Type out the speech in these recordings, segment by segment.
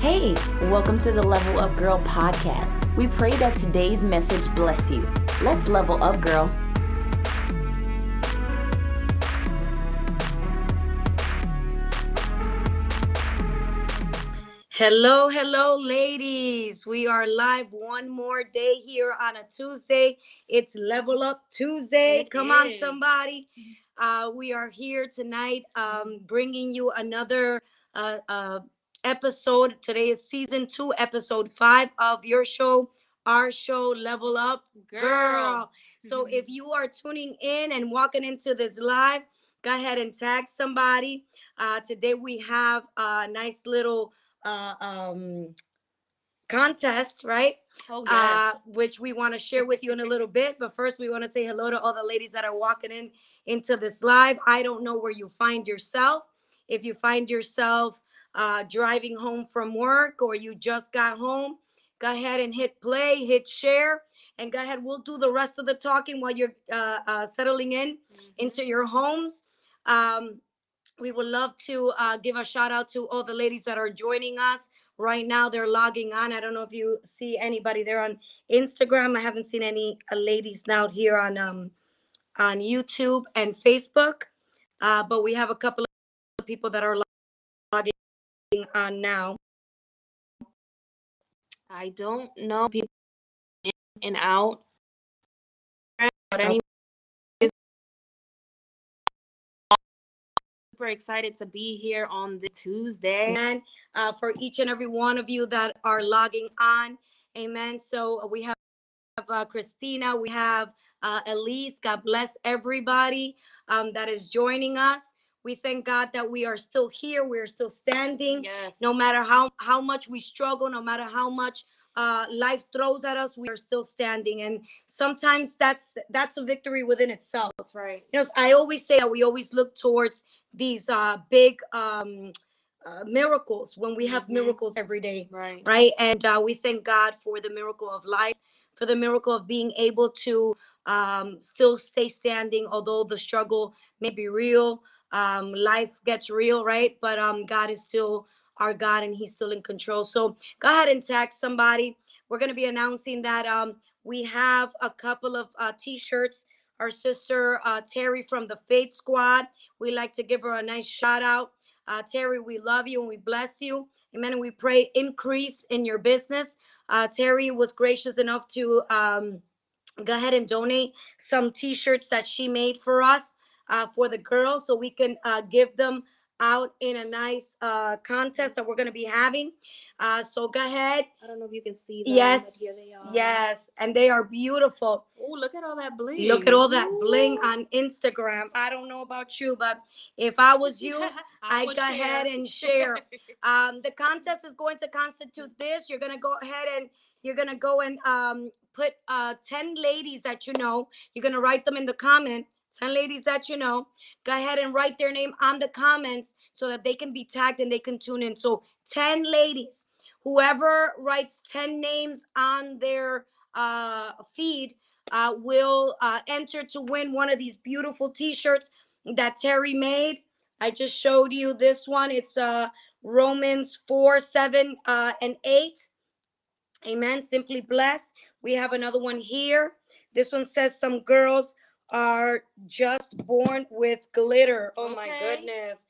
Hey, welcome to the Level Up Girl podcast. We pray that today's message bless you. Let's level up, girl. Hello, hello, ladies. We are live one more day here on a Tuesday. It's Level Up Tuesday. It Come on, somebody. Uh, we are here tonight um, bringing you another uh, uh, episode. Today is season two, episode five of your show, our show, Level Up Girl. So if you are tuning in and walking into this live, go ahead and tag somebody. Uh, today we have a nice little uh, um, contest, right? Oh Uh, which we want to share with you in a little bit. But first, we want to say hello to all the ladies that are walking in into this live. I don't know where you find yourself. If you find yourself uh, driving home from work or you just got home, go ahead and hit play, hit share, and go ahead. We'll do the rest of the talking while you're uh, uh, settling in into your homes. Um, we would love to uh, give a shout out to all the ladies that are joining us right now. They're logging on. I don't know if you see anybody there on Instagram. I haven't seen any uh, ladies now here on um, on YouTube and Facebook, uh, but we have a couple of people that are on now. I don't know people in and out. But super excited to be here on the Tuesday. and Uh, for each and every one of you that are logging on. Amen. So uh, we have uh, Christina, we have uh, Elise. God bless everybody um, that is joining us. We thank God that we are still here. We are still standing. Yes. No matter how, how much we struggle, no matter how much uh, life throws at us, we are still standing. And sometimes that's that's a victory within itself. That's right. You know, I always say that we always look towards these uh, big um, uh, miracles when we have Mhm. miracles every day, Right. right? And uh, we thank God for the miracle of life, for the miracle of being able to um, still stay standing, although the struggle may be real. Um, life gets real, right? But um, God is still our God and He's still in control. So go ahead and tag somebody. We're going to be announcing that um, we have a couple of uh, t shirts. Our sister uh, Terry from the Faith Squad, we like to give her a nice shout out. Uh, Terry, we love you and we bless you. Amen. And we pray increase in your business. Uh, Terry was gracious enough to um, go ahead and donate some t shirts that she made for us uh, for the girls so we can uh, give them out in a nice uh, contest that we're going to be having. Uh, so go ahead. I don't know if you can see them. Yes, here they are. yes. And they are beautiful. Oh, look at all that bling. Look at all that bling on Instagram. I don't know about you, but if I was you, I would go ahead and share. um, the contest is going to constitute this. You're gonna go ahead and you're gonna go and um, put uh, 10 ladies that you know. You're gonna write them in the comment. 10 ladies that you know. Go ahead and write their name on the comments so that they can be tagged and they can tune in. So 10 ladies. Whoever writes 10 names on their uh, feed uh, will uh, enter to win one of these beautiful t-shirts that Terry made. I just showed you this one. It's uh Romans 4, 7, uh, and 8. Amen. Simply blessed. We have another one here. This one says some girls are just born with glitter. Oh my Okay. goodness.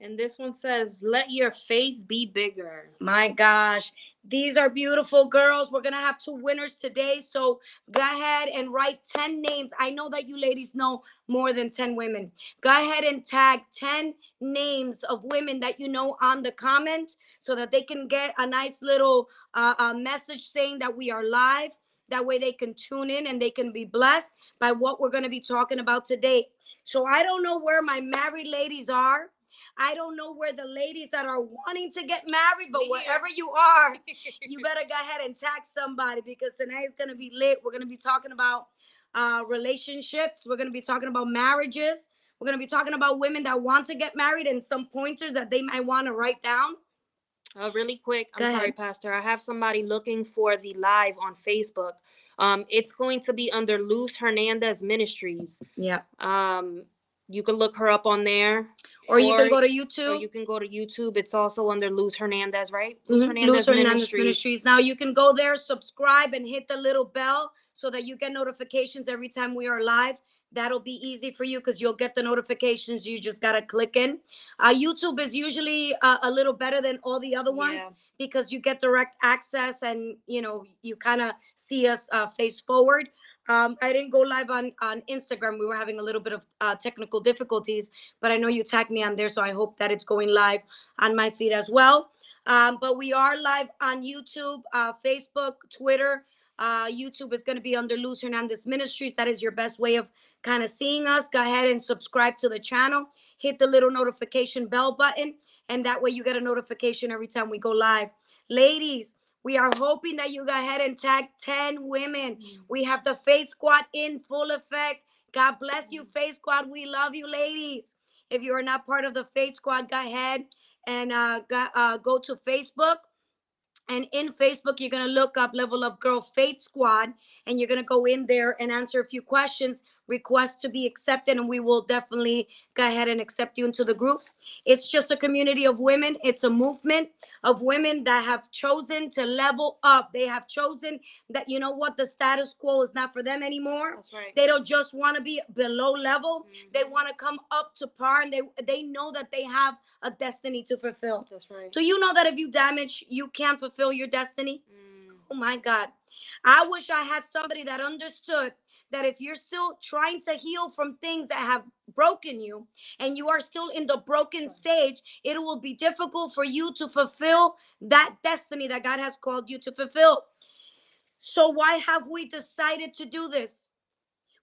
And this one says, "Let your faith be bigger." My gosh. These are beautiful girls. We're going to have two winners today. So go ahead and write 10 names. I know that you ladies know more than 10 women. Go ahead and tag 10 names of women that you know on the comment so that they can get a nice little uh, uh, message saying that we are live. That way they can tune in and they can be blessed by what we're going to be talking about today. So I don't know where my married ladies are. I don't know where the ladies that are wanting to get married, but wherever you are, you better go ahead and tag somebody because tonight is going to be lit. We're going to be talking about uh, relationships. We're going to be talking about marriages. We're going to be talking about women that want to get married and some pointers that they might want to write down. Uh, really quick, Go I'm sorry. Pastor. I have somebody looking for the live on Facebook. Um, it's going to be under Luz Hernandez Ministries. Yeah. Um, you can look her up on there. or, you can go to Or YouTube. you can go to YouTube. It's also under Luz Hernandez, right? Mhm, Luz Hernandez. Ministries. Now you can go there, subscribe, and hit the little bell so that you get notifications every time we are live. That'll be easy for you because you'll get the notifications. You just gotta click in. Uh, YouTube is usually uh, a little better than all the other ones Yeah. because you get direct access and you know you kind of see us uh, face forward. Um, I didn't go live on on Instagram. We were having a little bit of uh, technical difficulties, but I know you tagged me on there, so I hope that it's going live on my feed as well. Um, but we are live on YouTube, uh, Facebook, Twitter. Uh, YouTube is going to be under Luz Hernandez Ministries. That is your best way of kind of seeing us. Go ahead and subscribe to the channel. Hit the little notification bell button, and that way you get a notification every time we go live. Ladies, we are hoping that you go ahead and tag 10 women. We have the Faith Squad in full effect. God bless you, Faith Squad. We love you, ladies. If you are not part of the Faith Squad, go ahead and uh, go, uh, go to Facebook. And in Facebook, you're going to look up Level Up Girl Faith Squad, and you're going to go in there and answer a few questions, request to be accepted, and we will definitely go ahead and accept you into the group. It's just a community of women, it's a movement of women that have chosen to level up. They have chosen that, you know what, the status quo is not for them anymore. That's right. They don't just want to be below level. They Mhm. want to come up to par and they they know that they have a destiny to fulfill. That's right. Do you know that if you damage, you can't fulfill your destiny? Mm. Oh my God. I wish I had somebody that understood that if you're still trying to heal from things that have broken you and you are still in the broken stage, it will be difficult for you to fulfill that destiny that God has called you to fulfill. So, why have we decided to do this?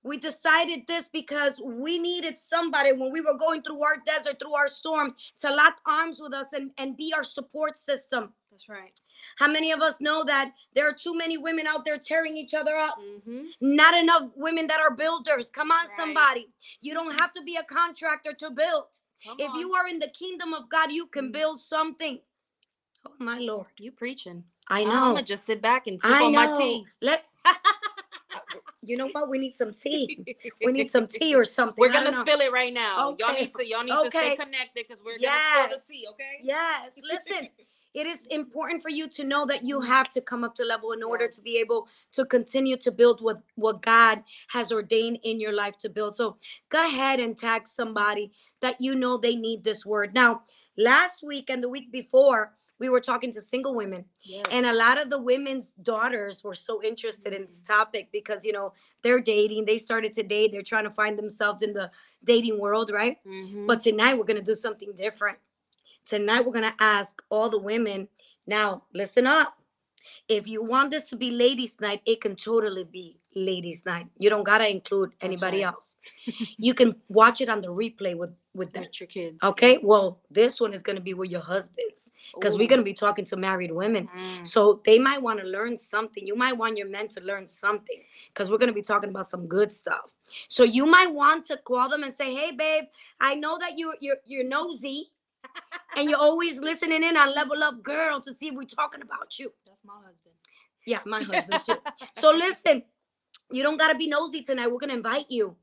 We decided this because we needed somebody when we were going through our desert, through our storm, to lock arms with us and, and be our support system. That's right. How many of us know that there are too many women out there tearing each other up? Mm-hmm. Not enough women that are builders. Come on, Right. somebody. You don't have to be a contractor to build. Come If on. you are in the kingdom of God, you can Mm. build something. Oh my Lord. you preaching. I I'm know. gonna just sit back and sip I on know. my tea. Let you know what? We need some tea. We need some tea or something. We're gonna spill it right now. Y'all need to y'all need to stay connected because we're gonna spill Yes. the tea, okay? Yes. Listen, it is important for you to know that you have to come up to level in order to be able to continue to build what what God has ordained in your life to build. So go ahead and tag somebody that you know they need this word. Now, last week and the week before, we were talking to single women and a lot of the women's daughters were so interested in this topic because you know they're dating they started to date they're trying to find themselves in the dating world right Mhm. but tonight we're going to do something different tonight we're going to ask all the women now listen up if you want this to be ladies night it can totally be ladies night you don't got to include anybody right. else you can watch it on the replay with with with your kids. okay well this one is going to be with your husbands because we're going to be talking to married women Mm. so they might want to learn something. You might want your men to learn something because we're going to be talking about some good stuff. So you might want to call them and say, "Hey, babe, I know that you you're you're nosy, and you're always listening in on Level Up Girl to see if we're talking about you." That's my husband. Yeah, my husband too. So listen, you don't gotta be nosy tonight. We're gonna invite you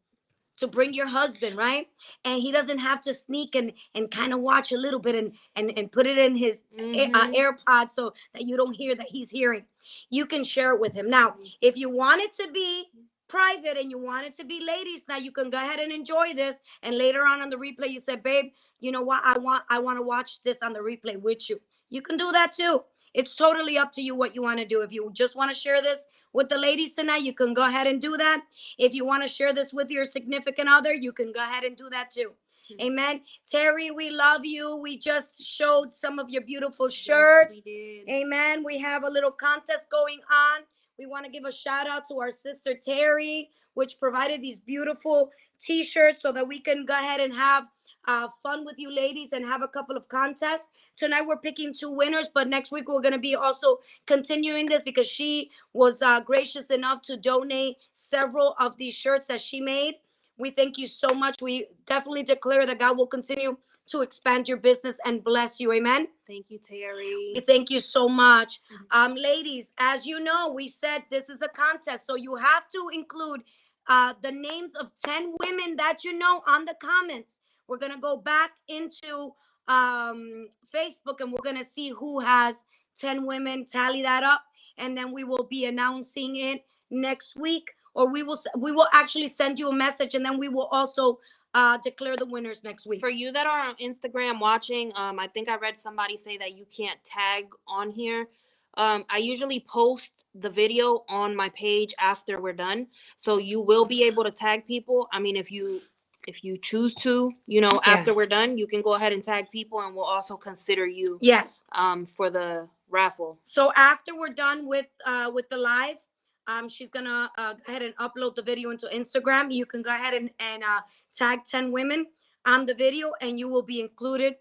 to bring your husband, right? And he doesn't have to sneak and and kind of watch a little bit and and and put it in his Air- uh. AirPods so that you don't hear that he's hearing. You can share it with him. Now, if you want it to be private and you want it to be ladies, now you can go ahead and enjoy this. And later on on the replay, you said, "Babe, you know what? I want I want to watch this on the replay with you." You can do that too. It's totally up to you what you want to do. If you just want to share this with the ladies tonight, you can go ahead and do that. If you want to share this with your significant other, you can go ahead and do that too. Mhm. Amen. Terry, we love you. We just showed some of your beautiful Yes, shirts. we did. Amen. We have a little contest going on. We want to give a shout out to our sister Terry, which provided these beautiful t shirts so that we can go ahead and have uh, fun with you ladies and have a couple of contests. Tonight we're picking two winners, but next week we're going to be also continuing this because she was uh, gracious enough to donate several of these shirts that she made. We thank you so much. We definitely declare that God will continue to expand your business and bless you. Amen. Thank you, Terry. Thank you so much. Mhm. Um, ladies, as you know, we said this is a contest, so you have to include uh, the names of 10 women that you know on the comments. we're gonna go back into um Facebook and we're gonna see who has 10 women, tally that up, and then we will be announcing it next week. Or we will we will actually send you a message and then we will also uh declare the winners next week. For you that are on Instagram watching, um, I think I read somebody say that you can't tag on here. Um, I usually post the video on my page after we're done, so you will be able to tag people. I mean, if you if you choose to, you know, Yeah. after we're done, you can go ahead and tag people, and we'll also consider you Yes. um for the raffle. So after we're done with uh with the live, um she's gonna uh, go ahead and upload the video into Instagram. You can go ahead and and uh, tag ten women on the video, and you will be included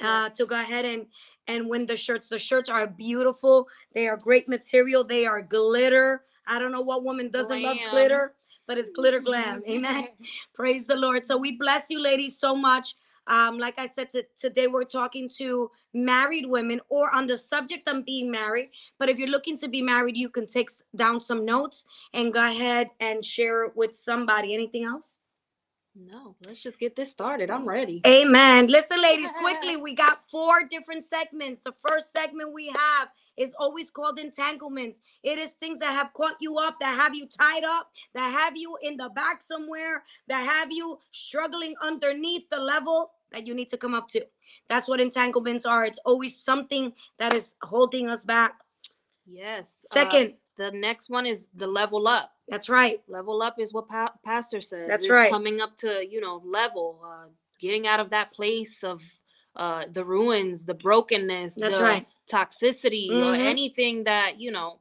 uh to go ahead and and win the shirts. The shirts are beautiful. They are great material. They are glitter. I don't know what woman doesn't love glitter, but it's glitter glam. Amen. Praise the Lord. So we bless you, ladies, so much. Um, like I said, to, today we're talking to married women or on the subject of being married. But if you're looking to be married, you can take down some notes and go ahead and share it with somebody. Anything else? No, let's just get this started. I'm ready. Amen. Listen, ladies, quickly, we got four different segments. The first segment we have is always called entanglements. It is things that have caught you up, that have you tied up, that have you in the back somewhere, that have you struggling underneath the level that you need to come up to. That's what entanglements are. It's always something that is holding us back. Yes. uh, Second, the next one is the level up. that's right. Level up is what pa- pastor says. That's It's right. Coming up to you know level, uh, getting out of that place of uh, the ruins, the brokenness, That's the right. toxicity, or Mhm. anything that you know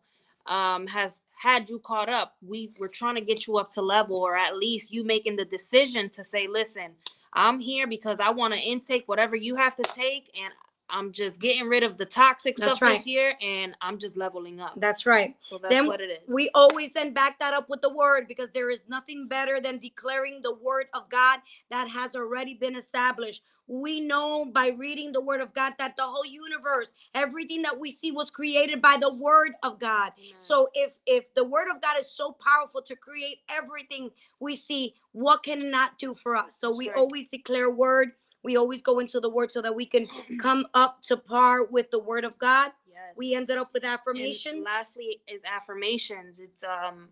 um, has had you caught up. We we're trying to get you up to level, or at least you making the decision to say, listen, I'm here because I want to intake whatever you have to take, and I'm just getting rid of the toxic That's stuff right. this year, and I'm just leveling up. That's right. so that's then what it is. We always then back that up with the word because there is nothing better than declaring the word of God that has already been established. We know by reading the word of God that the whole universe, everything that we see was created by the word of God. Amen. So if if the word of God is so powerful to create everything we see, what can it not do for us? So That's we right. always declare word. We always go into the word so that we can come up to par with the word of God. yes. We ended up with And affirmations. lastly is affirmations. It's um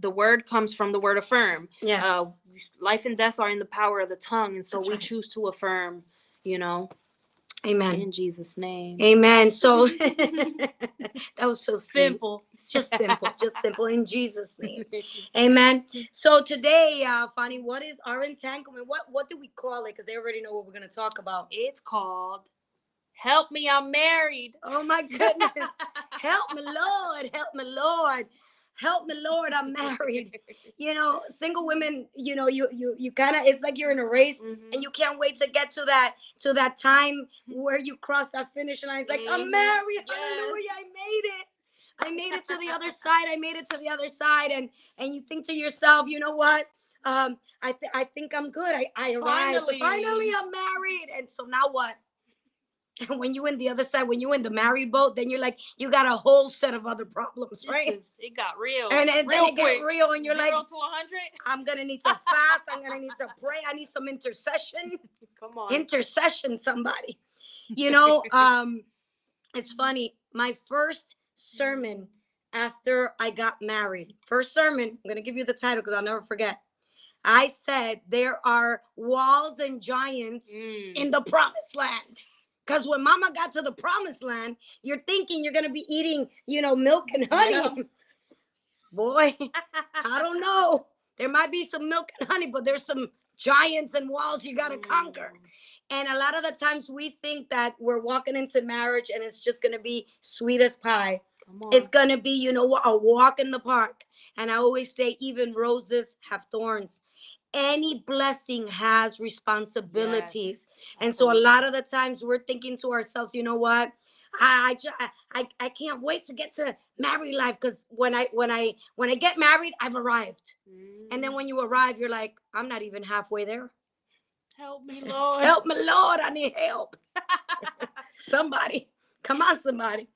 the word comes from the word affirm. yes. Uh life and death are in the power of the tongue. And so That's we right. choose to affirm, you know, Amen. in Jesus' name. Amen. So that was so simple. It's just simple, just simple in Jesus' name. Amen. So today, uh, Fanny, what is our entanglement? What what do we call it? Because they already know what we're gonna talk about. It's called Help Me, I'm Married. Oh my goodness. Help me, Lord. Help me, Lord. Help me, Lord. I'm married. You know, single women, you know, you you you kind of it's like you're in a race Mhm. and you can't wait to get to that to that time where you cross that finish line. It's like I'm Mhm. married. Yes. Hallelujah. I made it. I made it to the other side. I made it to the other side. And and you think to yourself, you know what? Um, I th- I think I'm good. I, I arrived. Finally. Finally, I'm married. And so now what? And when you in the other side, when you in the married boat, then you're like, you got a whole set of other problems, right? is- it got real. And, and then real it get real, and you're Zero like, to 100. I'm gonna need to fast. I'm gonna need to pray. I need some intercession. Come on. Intercession, somebody. You know, um, it's funny. My first sermon after I got married, first sermon. I'm gonna give you the title because I'll never forget. I said there are walls and giants Mm. in the promised land. Because when mama got to the promised land, you're thinking you're gonna be eating, you know, milk and honey. Yeah. Boy, I don't know. There might be some milk and honey, but there's some giants and walls you gotta conquer. Mm. And a lot of the times we think that we're walking into marriage and it's just gonna be sweet as pie. It's gonna be, you know a walk in the park. And I always say, even roses have thorns. Any blessing has responsibilities. Yes, And so a lot of the times we're thinking to ourselves, you know what? I I, I, I can't wait to get to married life because when I when I when I get married, I've arrived. And then Mm. when you arrive, you're like, I'm not even halfway there. help me, Lord. Help me, Lord, I need help. somebody, come on, somebody.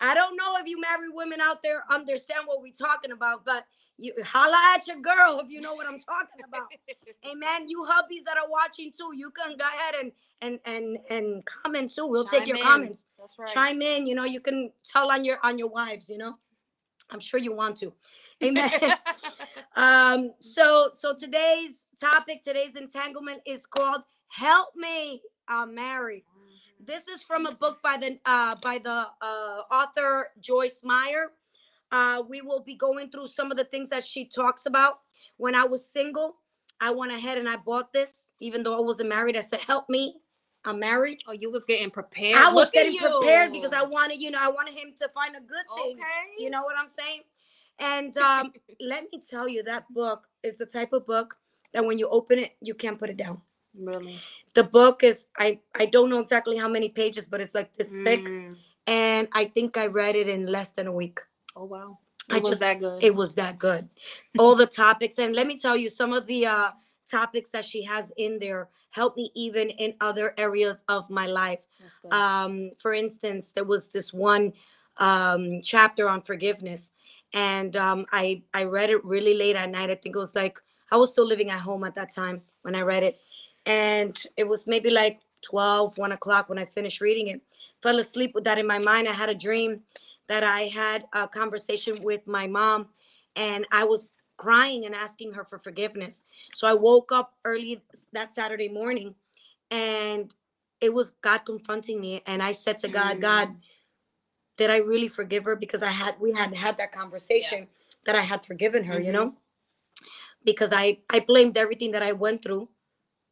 I don't know if you married women out there understand what we're talking about, but you holla at your girl if you know what I'm talking about. Amen. You hubbies that are watching too, you can go ahead and and and and comment too. We'll take your in. comments. That's right. Chime in. You know, you can tell on your on your wives. You know, I'm sure you want to. Amen. um. So so today's topic, today's entanglement is called "Help Me, I'm Married." This is from a book by the uh, by the uh, author Joyce Meyer. Uh, we will be going through some of the things that she talks about. When I was single, I went ahead and I bought this, even though I wasn't married. I said, "Help me, I'm married." oh, you was getting prepared. I was Look getting prepared because I wanted, you know, I wanted him to find a good thing. Okay. You know what I'm saying? And um, let me tell you, that book is the type of book that when you open it, you can't put it down. Really. The book is I I don't know exactly how many pages, but it's like this thick, Mm. and I think I read it in less than a week. Oh wow. I It was just- that good. It was that good. All the topics, and let me tell you, some of the uh, topics that she has in there help me even in other areas of my life. Um for instance there was this one um chapter on forgiveness and um i i read it really late at night i think it was like i was still living at home at that time when i read it and it was maybe like 12 1 o'clock when i finished reading it fell asleep with that in my mind i had a dream that i had a conversation with my mom and i was crying and asking her for forgiveness so i woke up early that saturday morning and it was God confronting me, and I said to God, God, Mm. did I really forgive her? Because I had we had had that conversation that I had forgiven her, you Mhm. know, because I I blamed everything that I went through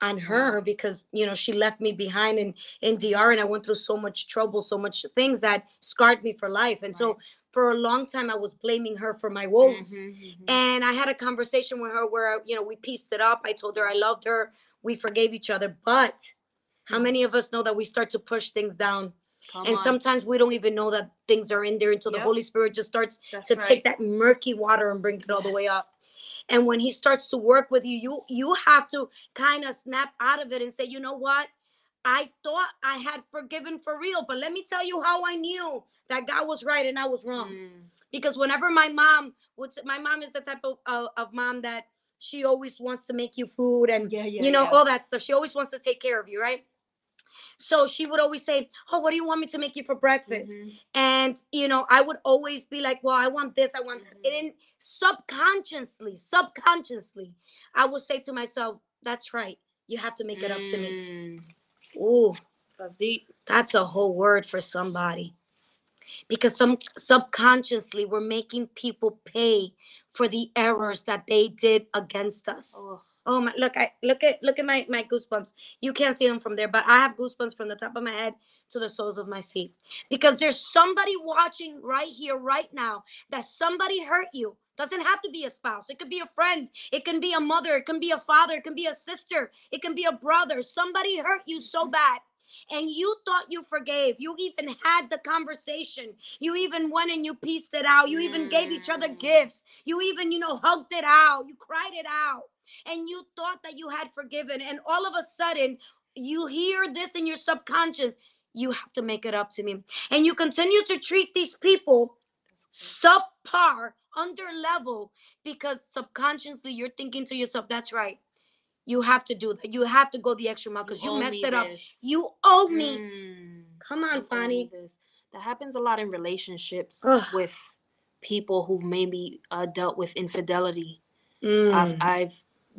on her because you know she left me behind in in DR, and I went through so much trouble, so much things that scarred me for life, and so for a long time I was blaming her for my woes. Mhm, mhm. And I had a conversation with her where, you know, we pieced it up. I told her I loved her. We forgave each other. But how Mhm. many of us know that we start to push things down? Come and on. sometimes we don't even know that things are in there until the Holy Spirit just starts That's to right. take that murky water and bring it all the way up. And when he starts to work with you, you you have to kind of snap out of it and say, you know what? I thought I had forgiven for real, but let me tell you how I knew that God was right and I was wrong Mm. because whenever my mom would my mom is the type of, of, of mom that she always wants to make you food and Yeah, yeah. you know yeah. all that stuff she always wants to take care of you right so she would always say oh what do you want me to make you for breakfast Mhm. and you know i would always be like well i want this i want that Mhm. and subconsciously subconsciously i would say to myself that's right you have to make it up to me Mm. Ooh, That's deep. that's a whole word for somebody. Because some subconsciously we're making people pay for the errors that they did against us. Oh, Oh my look, I look at look at my, my goosebumps. You can't see them from there, but I have goosebumps from the top of my head to the soles of my feet. Because there's somebody watching right here, right now, that somebody hurt you. Doesn't have to be a spouse. It could be a friend. It can be a mother. It can be a father. It can be a sister. It can be a brother. Somebody hurt you so bad. And you thought you forgave. You even had the conversation. You even went and you pieced it out. You even gave each other Mm. gifts. You even, you know, hugged it out. You cried it out. And you thought that you had forgiven. And all of a sudden, you hear this in your subconscious. You have to make it up to me. And you continue to treat these people subpar, under level, because subconsciously you're thinking to yourself, that's right. You have to do that. You have to go the extra mile because you, owe messed me it up. this. You owe me. Mm. Come on, You Fanny. That happens a lot in relationships Ugh. with people who maybe uh, dealt with infidelity. Mm. I've I've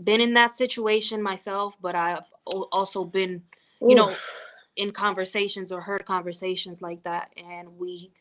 been in that situation myself, but I've also been you know, in conversations or heard conversations like that, and we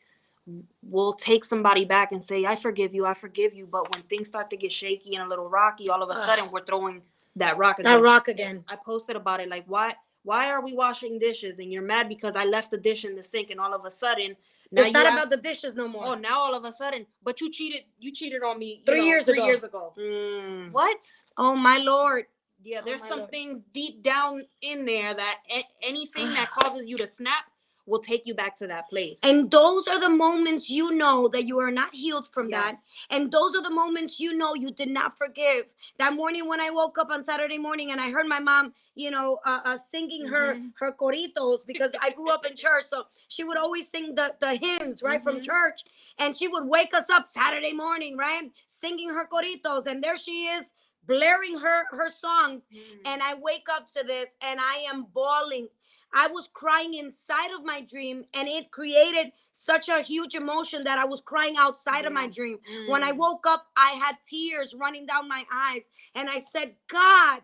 will take somebody back and say, "I forgive you, I forgive you," but when things start to get shaky and a little rocky, all of a Ugh. sudden we're throwing that rock that again. rock again. I posted about it like why why are we washing dishes and you're mad because I left the dish in the sink and all of a sudden now it's not ask- about the dishes no more. oh now all of a sudden but you cheated you cheated on me Three know, years three ago. years ago Mm. what Oh my lord. yeah Oh there's my some Lord. things deep down in there that a- anything that causes you to snap will take you back to that place. And those are the moments you know that you are not healed from that. And those are the moments you know you did not forgive. That morning when I woke up on Saturday morning and I heard my mom, you know, uh, uh, singing her Mhm. her coritos because I grew up in church, so she would always sing the the hymns right from Mhm. church, and she would wake us up Saturday morning, right, singing her coritos, and there she is blaring her her songs, Mm. and I wake up to this and I am bawling. I was crying inside of my dream, and it created such a huge emotion that I was crying outside of my Yeah. dream. When I Mm. woke up, I had tears running down my eyes, and I said, God,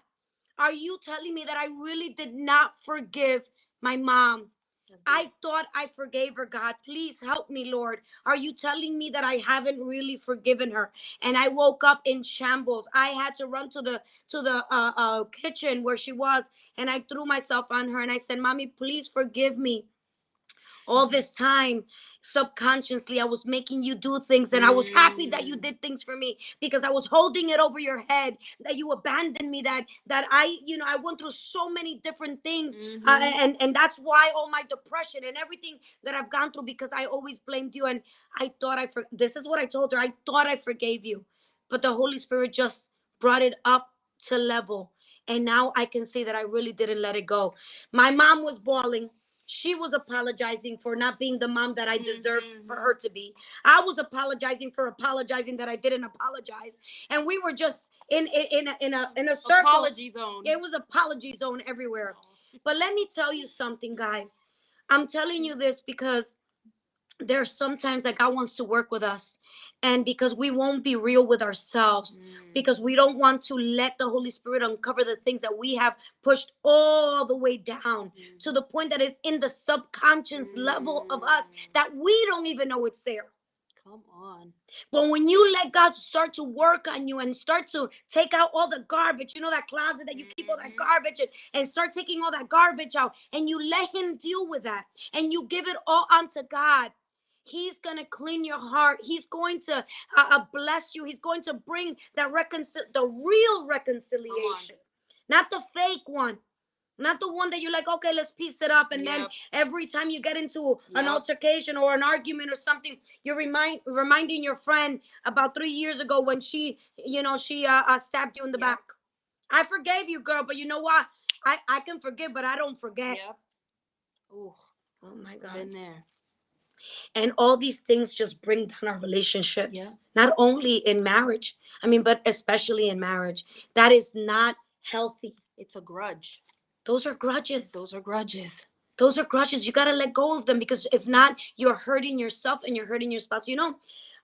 are you telling me that I really did not forgive my mom? I thought I forgave her, God. Please help me, Lord. Are you telling me that I haven't really forgiven her? And I woke up in shambles. I had to run to the to the uh, uh, kitchen where she was, and I threw myself on her and I said, "Mommy, please forgive me." All this time, subconsciously, I was making you do things, and I was happy that you Mm. did things for me because I was holding it over your head that you abandoned me. That that I, you know, I went through so many different things uh, Mhm. and and that's why all my depression and everything that I've gone through because I always blamed you and I thought I for this is what I told her I thought I forgave you but the Holy Spirit just brought it up to level and now I can see that I really didn't let it go. My mom was bawling. She was apologizing for not being the mom that I deserved for Mhm. her to be. I was apologizing for apologizing that I didn't apologize, and we were just in in in a in a, in a circle. Apology zone. It was apology zone everywhere. Aw. But let me tell you something, guys. I'm telling you this because there's sometimes that God wants to work with us, and because we won't be real with ourselves, Mm. because we don't want to let the Holy Spirit uncover the things that we have pushed all the way down Mm. to the point that is in the subconscious level of us Mm. that we don't even know it's there. Come on. But when you let God start to work on you and start to take out all the garbage, you know, that closet that you keep all that Mhm. garbage in, and start taking all that garbage out, and you let Him deal with that, and you give it all unto God, He's going to clean your heart. He's going to uh, uh, bless you. He's going to bring that reconcil- the real reconciliation, not the fake one. Not the one that you're like, okay, let's piece it up. And then every time you get into an altercation or an argument or something, you're remind reminding your friend about three years ago when she, you know, she uh, uh stabbed you in the Yep. back. I forgave you, girl, but you know what? I I can forgive, but I don't forget. Yep. Ooh, Oh my God. been there. And all these things just bring down our relationships, Yeah. not only in marriage. I mean, but especially in marriage. That is not healthy. It's a grudge. Those are grudges. Those are grudges. those are grudges you got to let go of them because if not you're hurting yourself and you're hurting your spouse you know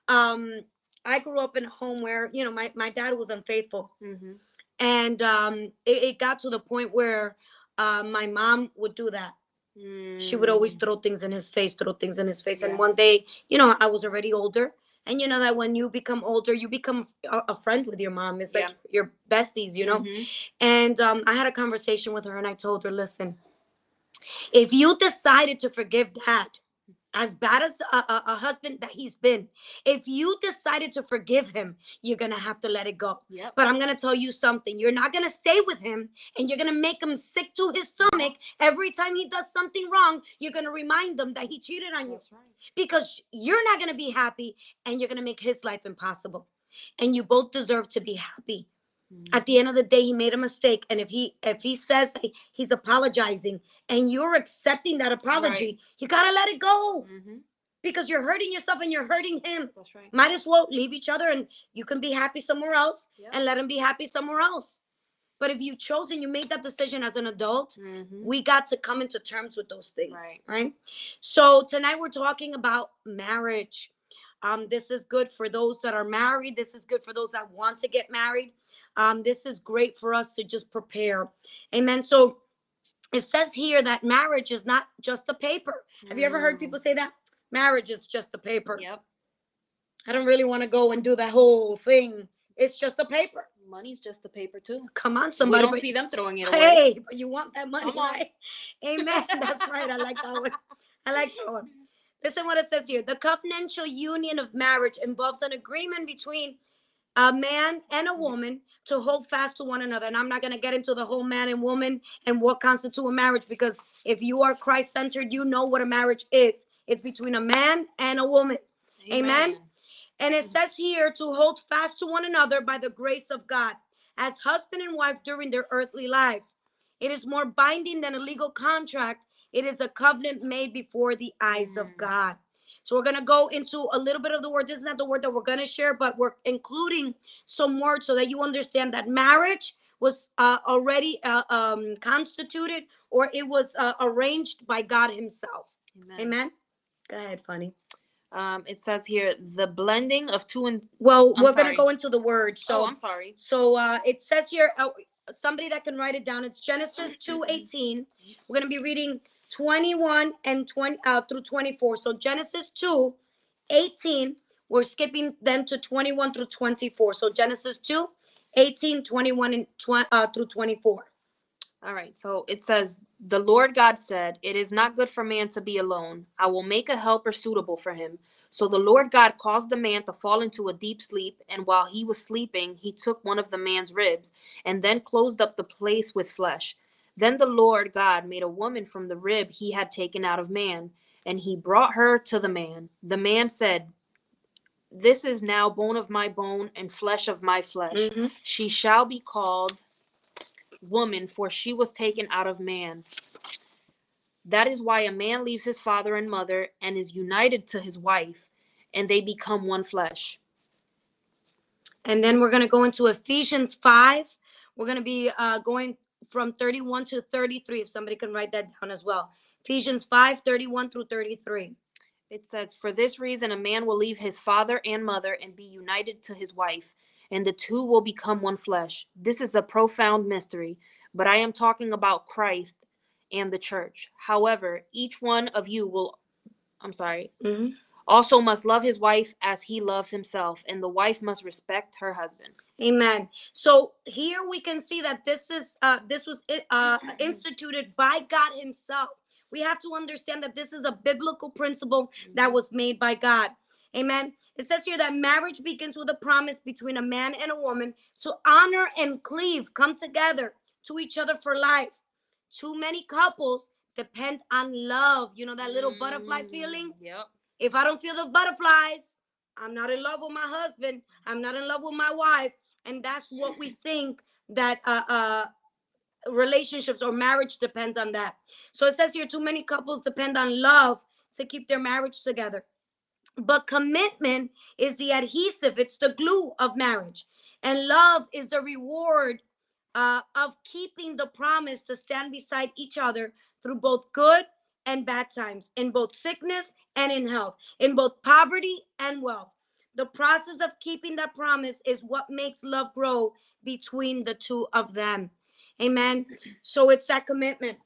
um i grew up in a home where you know my, my dad was unfaithful Mm-hmm. and um it, it got to the point where uh, my mom would do that she would always throw things in his face throw things in his face Yeah. and one day you know i was already older and you know that when you become older you become a, a friend with your mom it's like your besties you know Mhm. and um, I had a conversation with her and I told her, listen, if you decided to forgive dad, as bad as a, a, a husband that he's been, if you decided to forgive him, you're to have to let it go. Yep. But I'm to tell you something. You're not to stay with him and you're to make him sick to his stomach. Every time he does something wrong, you're to remind him that he cheated on you That's right. because you're not to be happy and you're to make his life impossible. And you both deserve to be happy. At the end of the day he made a mistake and if he if he says that he's apologizing and you're accepting that apology you got to let it go Mhm. because you're hurting yourself and you're hurting him That's right. might as well leave each other and you can be happy somewhere else Yep. and let him be happy somewhere else but if you chose and you made that decision as an adult Mhm. we got to come into terms with those things Right. right, so tonight we're talking about marriage um, this is good for those that are married this is good for those that want to get married um, this is great for us to just prepare amen so it says here that marriage is not just a paper have you ever heard Mm. people say that marriage is just a paper Yep. i don't really want to go and do that whole thing it's just a paper Money's just a paper too. come on somebody. we don't see them throwing it away. Hey, but you want that money, Come on. right? Amen. That's right. I like that one. I like that one. Listen what it says here. The covenantal union of marriage involves an agreement between a man and a woman to hold fast to one another. And I'm not going to get into the whole man and woman and what constitutes a marriage because if you are Christ centered, you know what a marriage is. It's between a man and a woman. Amen. And it says here to hold fast to one another by the grace of God as husband and wife during their earthly lives. It is more binding than a legal contract. It is a covenant made before the eyes of. God. So we're going to go into a little bit of the word. This is not the word that we're going to share, but we're including some words so that you understand that marriage was uh, already uh, um, constituted or it was uh, arranged by God Himself. Amen. Amen. Go ahead, Fanny. Um, it says here the blending of two and Well, I'm we're going to go into the word. So oh, I'm sorry. So uh, it says here, uh, somebody that can write it down. It's Genesis two eighteen. We're gonna be reading twenty one and twenty uh, through twenty four. So Genesis 2, 18. We're skipping then to twenty one through twenty four. So Genesis 2, 18, 21, and tw- uh, through twenty four. All right. So it says, The Lord God said, It is not good for man to be alone. I will make a helper suitable for him. So the Lord God caused the man to fall into a deep sleep. And while he was sleeping, he took one of the man's ribs and then closed up the place with flesh. Then the Lord God made a woman from the rib he had taken out of man, and he brought her to the man. The man said, This is now bone of my bone and flesh of my flesh. She shall be called woman, for she was taken out of man. That is why a man leaves his father and mother and is united to his wife, and they become one flesh. And then we're gonna go into Ephesians five. We're gonna be uh, going from thirty one to thirty three. If somebody can write that down as well. Ephesians 5, 31 through thirty three. It says, For this reason, a man will leave his father and mother and be united to his wife, and the two will become one flesh. This is a profound mystery, but I am talking about Christ and the church. However, each one of you will, I'm sorry, mm-hmm. also must love his wife as he loves himself, and the wife must respect her husband. Amen. So here we can see that this is uh this was uh instituted by God himself. We have to understand that this is a biblical principle that was made by God. Amen. It says here that marriage begins with a promise between a man and a woman to honor and cleave, come together to each other for life. Too many couples depend on love. You know that little butterfly Mm, feeling? Yep. if I don't feel the butterflies, I'm not in love with my husband. I'm not in love with my wife. And that's what we think that uh, uh, relationships or marriage depends on that. So it says here too many couples depend on love to keep their marriage together. But commitment is the adhesive, it's the glue of marriage. And love is the reward uh, of keeping the promise to stand beside each other through both good and bad times, in both sickness and in health, in both poverty and wealth. The process of keeping that promise is what makes love grow between the two of them. Amen. So it's that commitment.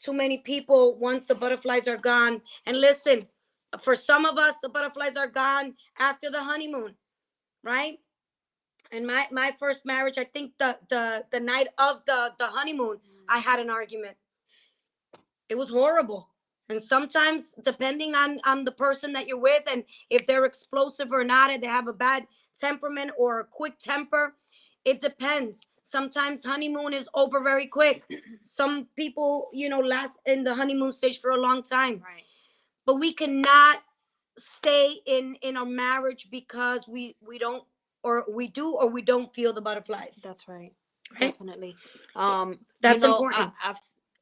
Too many people, once the butterflies are gone, and listen, for some of us, the butterflies are gone after the honeymoon, right? And my my first marriage, I think the the the night of the the honeymoon, I had an argument. It was horrible. And sometimes, depending on on the person that you're with, and if they're explosive or not, and they have a bad temperament or a quick temper, it depends. Sometimes honeymoon is over very quick. Some people, you know, last in the honeymoon stage for a long time. Right. But we cannot stay in in our marriage because we we don't or we do or we don't feel the butterflies. That's right. Right? Definitely. Um, That's you know, important. I,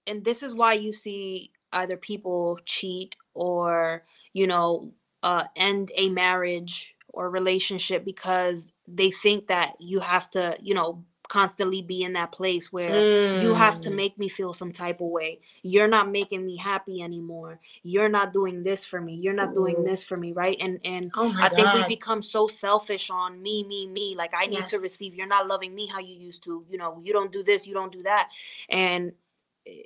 and this is why you see either people cheat or you know uh, end a marriage or relationship because they think that you have to you know constantly be in that place where you have to Mm. make me feel some type of way. You're not making me happy anymore. You're not doing this for me. You're not doing this for me, right? And and Oh I think we become so selfish on me, me, me. Like I need to receive. You're not loving me how you used to. You know, you don't do this, you don't do that. And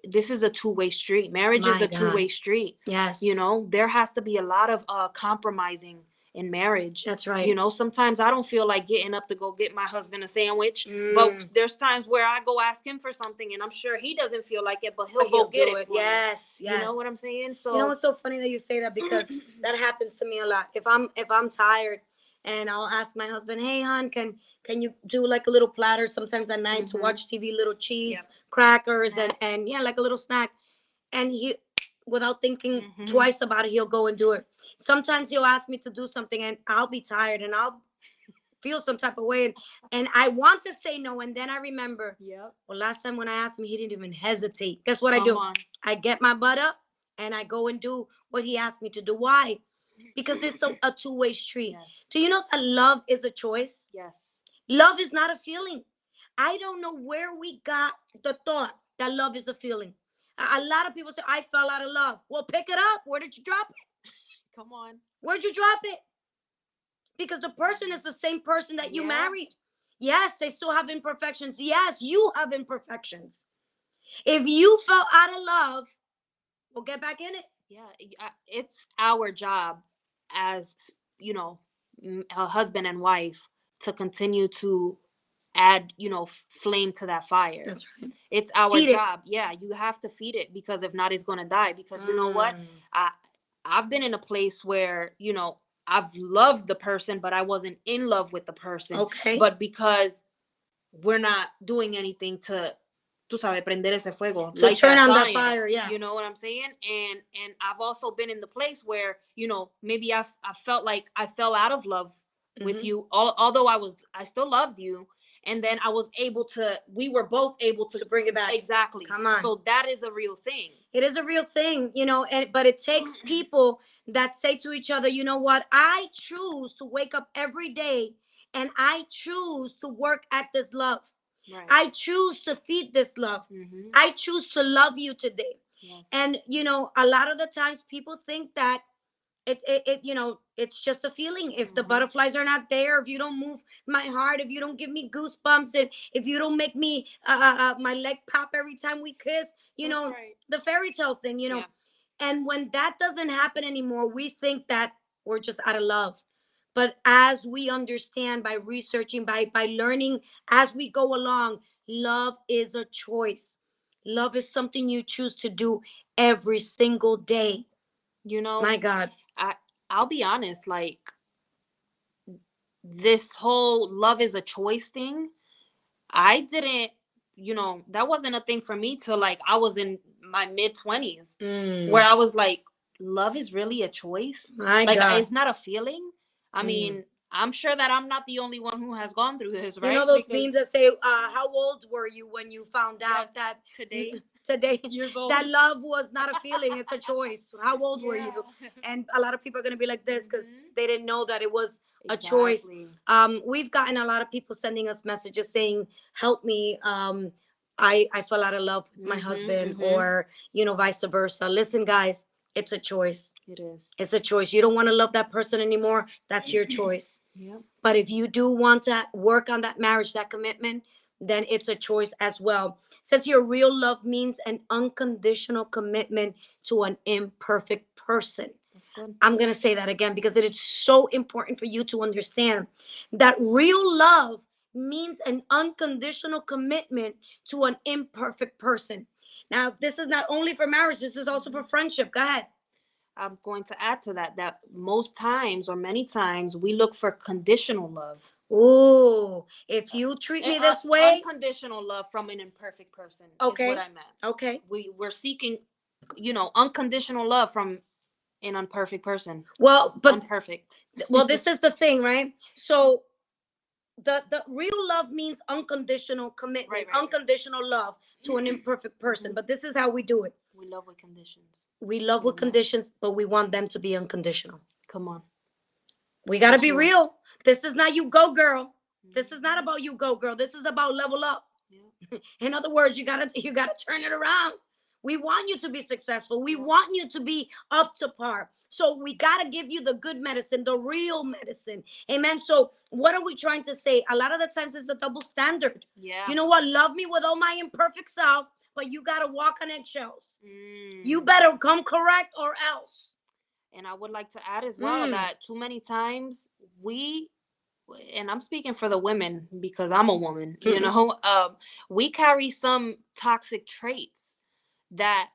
this is a two-way street. Marriage is My a two-way street. yes. You know, there has to be a lot of uh compromising in marriage. that's right. You know, sometimes I don't feel like getting up to go get my husband a sandwich, Mm. but there's times where I go ask him for something and I'm sure he doesn't feel like it, but he'll, But go get do it. me. Yes, yes. You know what I'm saying? So You know what's so funny that you say that because that happens to me a lot. If I'm if I'm tired and I'll ask my husband, "Hey, hon, can can you do like a little platter sometimes at night to Mhm. watch TV, little cheese, Yep. Crackers, and Snacks. and yeah, like a little snack." And he, without thinking Mhm. twice about it, he'll go and do it. Sometimes he'll ask me to do something, and I'll be tired, and I'll feel some type of way, and, and I want to say no, and then I remember, Yeah. well, last time when I asked him, he didn't even hesitate. Guess what I do? I get my butt up and I go and do what he asked me to do. Why? Because it's a, a two way street. Yes. Do you know that love is a choice? Yes. Love is not a feeling. I don't know where we got the thought that love is a feeling. A, lot of people say, I fell out of love. Well, pick it up. Where did you drop it? Come on. Where'd you drop it? Because the person is the same person that you Yeah. married. Yes, they still have imperfections. Yes, you have imperfections. If you fell out of love, well, get back in it. Yeah. Uh, it's our job as, you know, a husband and wife to continue to add, you know, flame to that fire. that's right. It's our Feed it. job. Yeah. You have to feed it because if not, it's going to die. Because you know what? Mm. I I've been in a place where you know I've loved the person, but I wasn't in love with the person. Okay. But because we're not doing anything to, tú sabes, prender ese fuego, to light turn that on the fire, yeah. You know what I'm saying? And and I've also been in the place where you know maybe I I felt like I fell out of love with Mhm. you, al- although I was I still loved you, and then I was able to. We were both able to to bring it back. exactly. Come on. So that is a real thing. It is a real thing, you know, and but it takes people that say to each other, you know what? I choose to wake up every day and I choose to work at this love. Right. I choose to feed this love. Mhm. I choose to love you today. Yes. And you know, a lot of the times people think that it, it, it you know, it's just a feeling. If the Mhm. butterflies are not there, if you don't move my heart, if you don't give me goosebumps, and if you don't make me uh, uh, uh, my leg pop every time we kiss, you That's know, right. the fairy tale thing, you know. Yeah. And when that doesn't happen anymore, we think that we're just out of love. But as we understand by researching, by by learning as we go along, love is a choice. Love is something you choose to do every single day. you know, My God. I'll be honest, like this whole love is a choice thing, I didn't, you know, that wasn't a thing for me till like I was in my mid 20s Mm. where I was like, love is really a choice. My like God. it's not a feeling. I Mm. mean, I'm sure that I'm not the only one who has gone through this, right? You know those Because memes that say, uh, "How old were you when you found out Yes. that today today years old. that love was not a feeling; it's a choice"? How old were you? And a lot of people are gonna be like this because Mhm. they didn't know that it was a choice. Um we've gotten a lot of people sending us messages saying help me um i i fell out of love with my Mhm, husband mhm. or you know vice versa listen guys it's a choice It is. it's a choice you don't want to love that person anymore that's your choice Yeah. but if you do want to work on that marriage that commitment then it's a choice as well says here real love means an unconditional commitment to an imperfect person I'm going to say that again because it is so important for you to understand that real love means an unconditional commitment to an imperfect person. Now, this is not only for marriage, this is also for friendship. Go ahead. I'm going to add to that that most times or many times we look for conditional love. Ooh, if uh, you treat me And this un- way, unconditional love from an imperfect person. Okay. Is what I meant. okay. We we're seeking, you know, unconditional love from an imperfect person. Well, but Unperfect. well, this is the thing, right? So the the real love means unconditional commitment, Right, right, right. unconditional love to an imperfect person. Mm-hmm. But this is how we do it. We love with conditions. We love with conditions, but we want them to be unconditional. Come on. We got to be real. This is not you go girl. This is not Mhm. about you go girl. This is about level up. Yeah. In other words, you got to you got to turn it around. We want you to be successful. We want you to be up to par. So we got to give you the good medicine, the real medicine. Amen. So what are we trying to say? A lot of the times it's a double standard. Yeah. You know what? Love me with all my imperfect self, but you got to walk on eggshells. You Mm. better come correct or else. And I would like to add as well Mm. that too many times we and I'm speaking for the women because I'm a woman, you know, um, we carry some toxic traits that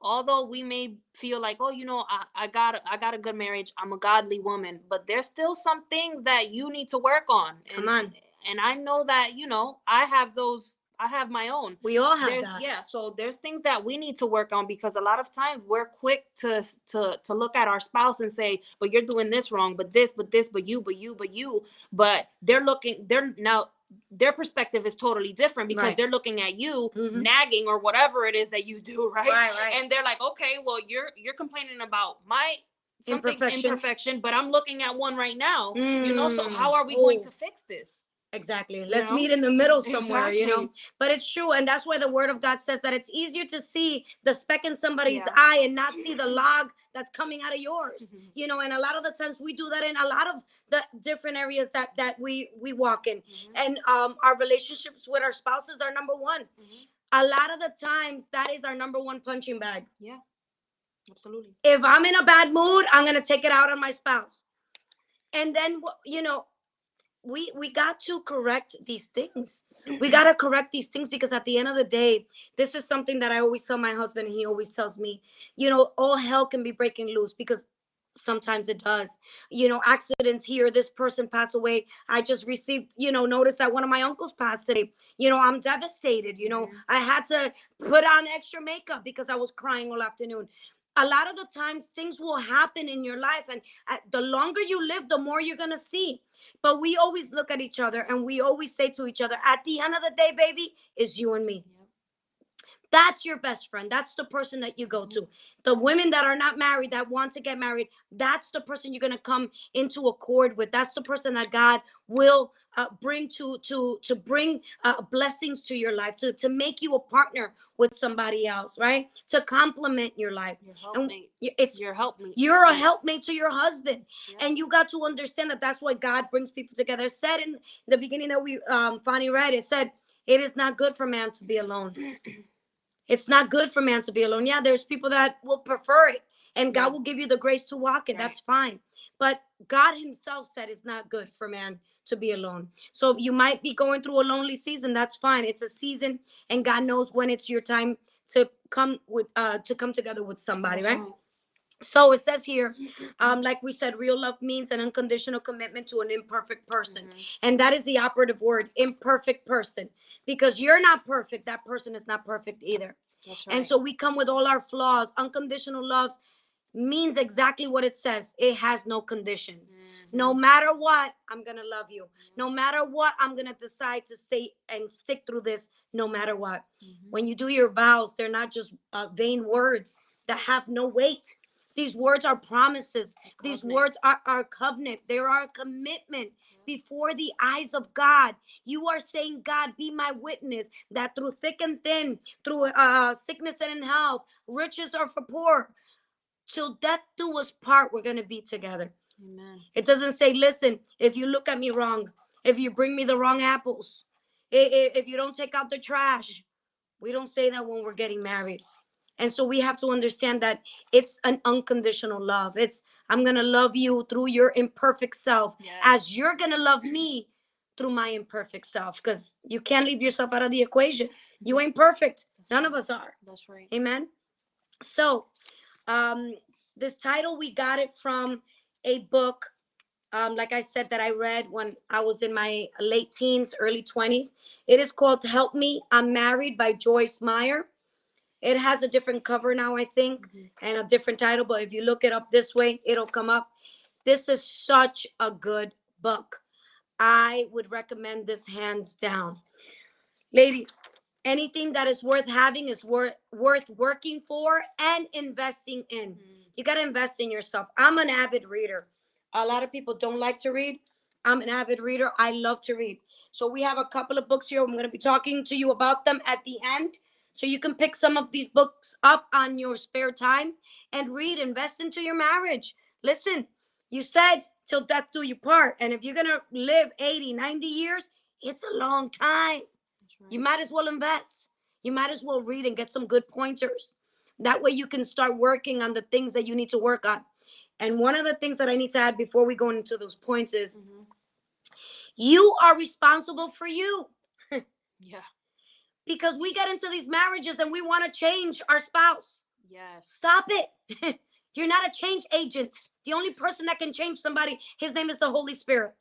although we may feel like, oh, you know, I, I got a, I got a good marriage, I'm a godly woman, but there's still some things that you need to work on. Come and, on. And I know that, you know, I have those, I have my own. We all have There's that. yeah, so there's things that we need to work on because a lot of times we're quick to to to look at our spouse and say, but you're doing this wrong, but this, but this, but you, but you, but you, but they're looking, they're now their perspective is totally different because Right. they're looking at you Mhm. nagging or whatever it is that you do, right? Right, right. And they're like, okay, well, you're you're complaining about my something imperfection, but I'm looking at one right now. You know, so Mm. how are we going to fix this? Exactly. Let's know? meet in the middle somewhere, you know. But it's true, and that's why the word of God says that it's easier to see the speck in somebody's Yeah. eye and not see the log that's coming out of yours. Mhm. You know, and a lot of the times we do that in a lot of the different areas that that we we walk in. Mhm, And um our relationships with our spouses are number one. mhm. A lot of the times that is our number one punching bag. Yeah, absolutely. if I'm in a bad mood, I'm gonna take it out on my spouse. And then you know, we we got to correct these things. We gotta correct these things because at the end of the day, this is something that I always tell my husband, and he always tells me, you know, all hell can be breaking loose because sometimes it does. You know, accidents here, this person passed away. I just received, you know, notice that one of my uncles passed today. You know, I'm devastated. You know, Mhm. I had to put on extra makeup because I was crying all afternoon a lot of the times things will happen in your life and uh, the longer you live the more you're going to see but we always look at each other and we always say to each other at the end of the day baby is you and me Yep. That's your best friend. That's the person that you go to. The women that are not married that want to get married that's the person you're going to come into accord with. That's the person that god will uh, bring to to to bring uh, blessings to your life to to make you a partner with somebody else right? To complement your life. Your and helpmate. y- it's Your helpmate. you're a helpmate to your husband. Yeah. and you got to understand that that's why god brings people together. It said in the beginning that we um Fanny read it said it is not good for man to be alone it's not good for man to be alone. Yeah there's people that will prefer it and god will give you the grace to walk it. Right. that's fine. But god himself said it's not good for man to be alone. So you might be going through a lonely season. That's fine. It's a season and god knows when it's your time to come with uh to come together with somebody right so it says here, um, like we said, real love means an unconditional commitment to an imperfect person. Mhm. And that is the operative word, imperfect person. Because you're not perfect, that person is not perfect either. Right. And so we come with all our flaws. Unconditional love means exactly what it says. It has no conditions. No Mhm. matter what, I'm going to love you. No matter what, I'm going to decide to stay and stick through this no matter what. Mhm. When you do your vows, they're not just uh, vain words that have no weight. These words are promises. These Covenant. words are our covenant. They are a commitment before the eyes of God. You are saying, God, be my witness that through thick and thin, through uh, sickness and in health, riches or for poor, till death do us part, we're going to be together. Amen. It doesn't say, listen, if you look at me wrong, if you bring me the wrong apples, if you don't take out the trash, we don't say that when we're getting married. And so we have to understand that it's an unconditional love. It's, I'm going to love you through your imperfect self Yes. as you're going to love me through my imperfect self because you can't leave yourself out of the equation. You ain't perfect. That's None right. of us are. That's right. Amen. So, um, this title we got it from a book, um, like I said, that I read when I was in my late teens, early 20s. It is called Help Me, I'm Married by Joyce Meyer. It has a different cover now, I think, Mhm. and a different title, but if you look it up this way, it'll come up. This is such a good book. I would recommend this hands down. Ladies, anything that is worth having is worth worth working for and investing in. Mhm. You got to invest in yourself. I'm an avid reader. A lot of people don't like to read. I'm an avid reader. I love to read. So we have a couple of books here. I'm going to be talking to you about them at the end. So you can pick some of these books up on your spare time and read, invest into your marriage. Listen, you said till death do you part. And if you're going to live 80, 90 years, it's a long time. Right. You might as well invest. You might as well read and get some good pointers. That way you can start working on the things that you need to work on. And one of the things that I need to add before we go into those points is Mhm. you are responsible for you Yeah. Because we get into these marriages and we want to change our spouse. Yes. Stop it. You're not a change agent. The only person that can change somebody, his name is the Holy Spirit.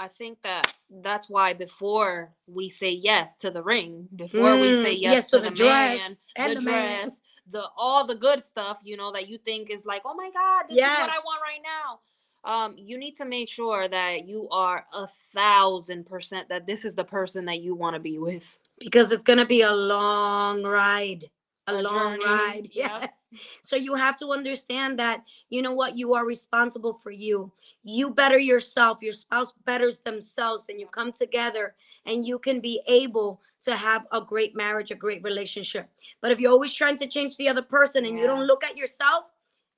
I think that that's why before we say yes to the ring, before we say Mm, yes, to, the, dress man, and the, the man. dress, the all the good stuff, you know, that you think is like, oh my God, this is what I want right now. Um, you need to make sure that you are a thousand percent that this is the person that you want to be with. because it's going to be a long ride. A, A long journey, ride. yep. Yes. So you have to understand that, you know what, you are responsible for you. You better yourself, your spouse betters themselves, and you come together and you can be able to have a great marriage, a great relationship. But if you're always trying to change the other person and you don't look at yourself,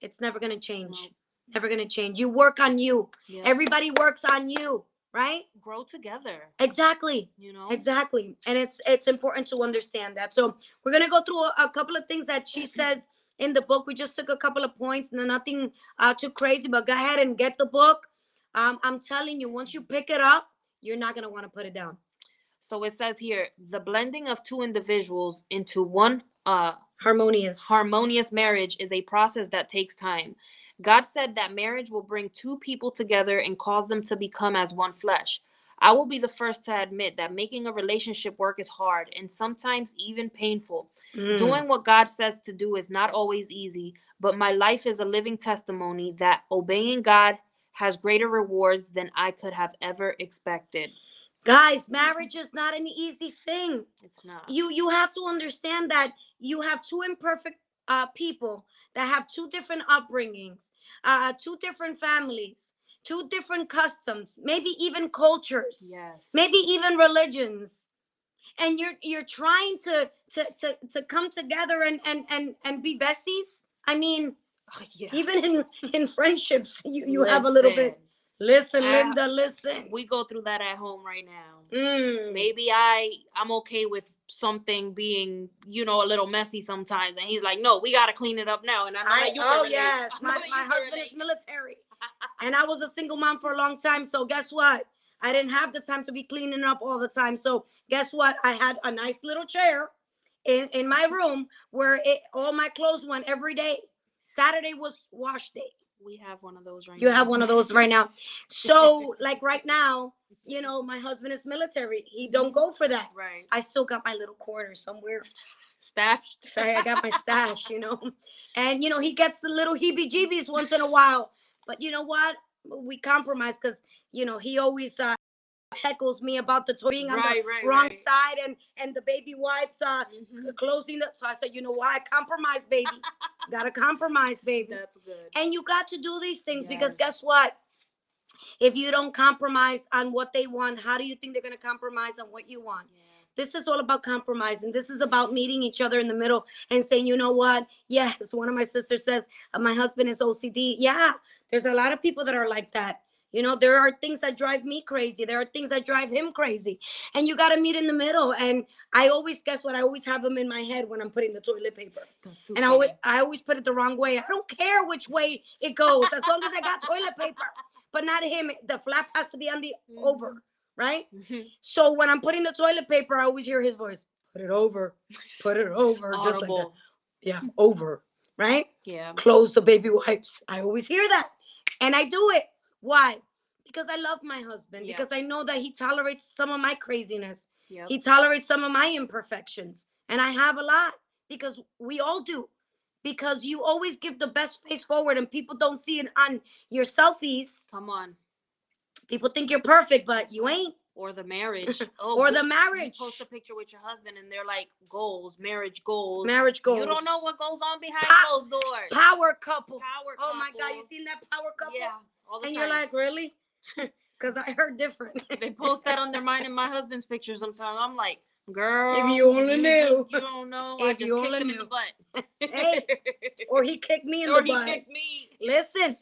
it's never going to change. Nope. Never going to change. You work on you. Yeah. Everybody works on you, right? grow together. Exactly. You know, Exactly. And it's it's important to understand that. So we're gonna go through a, a couple of things that she says in the book. We just took a couple of points, no- nothing uh, too crazy, but go ahead and get the book. Um, I'm telling you, once you pick it up, you're not gonna want to put it down. So it says here the blending of two individuals into one uh, Harmonious. harmonious marriage is a process that takes time. God said that marriage will bring two people together and cause them to become as one flesh. I will be the first to admit that making a relationship work is hard and sometimes even painful. Mm. Doing what God says to do is not always easy, but my life is a living testimony that obeying God has greater rewards than I could have ever expected. Guys, marriage is not an easy thing. It's not. you you have to understand that you have two imperfect uh, people that have two different upbringings uh, two different families two different customs maybe even cultures Yes. maybe even religions and you're you're trying to to to, to come together and and and and be besties i mean Oh, yeah. even in in friendships you you have a little bit listen linda listen We go through that at home right now. Mm. maybe I I'm okay with something being, you know, a little messy sometimes. And he's like, no, we gotta clean it up now. And I know I, that you oh relate. yes, my, my husband is military, and I was a single mom for a long time. So guess what? I didn't have the time to be cleaning up all the time. So guess what? I had a nice little chair in in my room where it all my clothes went every day. Saturday was wash day. We have one of those right You now. have one of those right now. So like right now, you know, my husband is military. He don't go for that. Right. I still got my little corner somewhere. Stashed. Sorry, I got my stash, you know. And you know, he gets the little heebie-jeebies once in a while. But you know what? We compromise because you know he always uh, heckles me about the toy being on Right, the right, wrong right. side and and the baby wipes uh Mhm. closing the. So I said, you know why? Compromise, baby. Gotta compromise, baby. That's good. And you got to do these things because guess what? If you don't compromise on what they want, how do you think they're gonna compromise on what you want? Yeah. This is all about compromising. This is about meeting each other in the middle and saying, you know what? Yes, one of my sisters says, my husband is OCD. Yeah, there's a lot of people that are like that. You know, there are things that drive me crazy. There are things that drive him crazy. And you got to meet in the middle. And I always, guess what? I always have them in my head when I'm putting the toilet paper. That's so And I always. I always put it the wrong way. I don't care which way it goes as long as I got toilet paper. But not him. The flap has to be on the over, right? Mhm. So when I'm putting the toilet paper, I always hear his voice. Put it over. Put it over. Just like that. Yeah, over. Right? Yeah. Close the baby wipes. I always hear that. And I do it. Why? Because I love my husband. Yeah. Because I know that he tolerates some of my craziness. Yep. He tolerates some of my imperfections. And I have a lot because we all do. Because you always give the best face forward and people don't see it on your selfies. Come on. People think you're perfect, but you ain't. Or the marriage. Oh, or the you post a picture with your husband and they're like goals, marriage goals. Marriage goals. You don't know what goes on behind Pa- closed doors. power couple. Power Oh my god, you seen that power couple? Yeah. All the And time. you're like, really? Because I heard different. they post that on their mine and my husband's picture sometimes. I'm like, girl, If you only knew." You don't know. I If just you kicked only him in knew. the butt. Hey, or he kicked me in or the butt. Or he kicked me. Listen.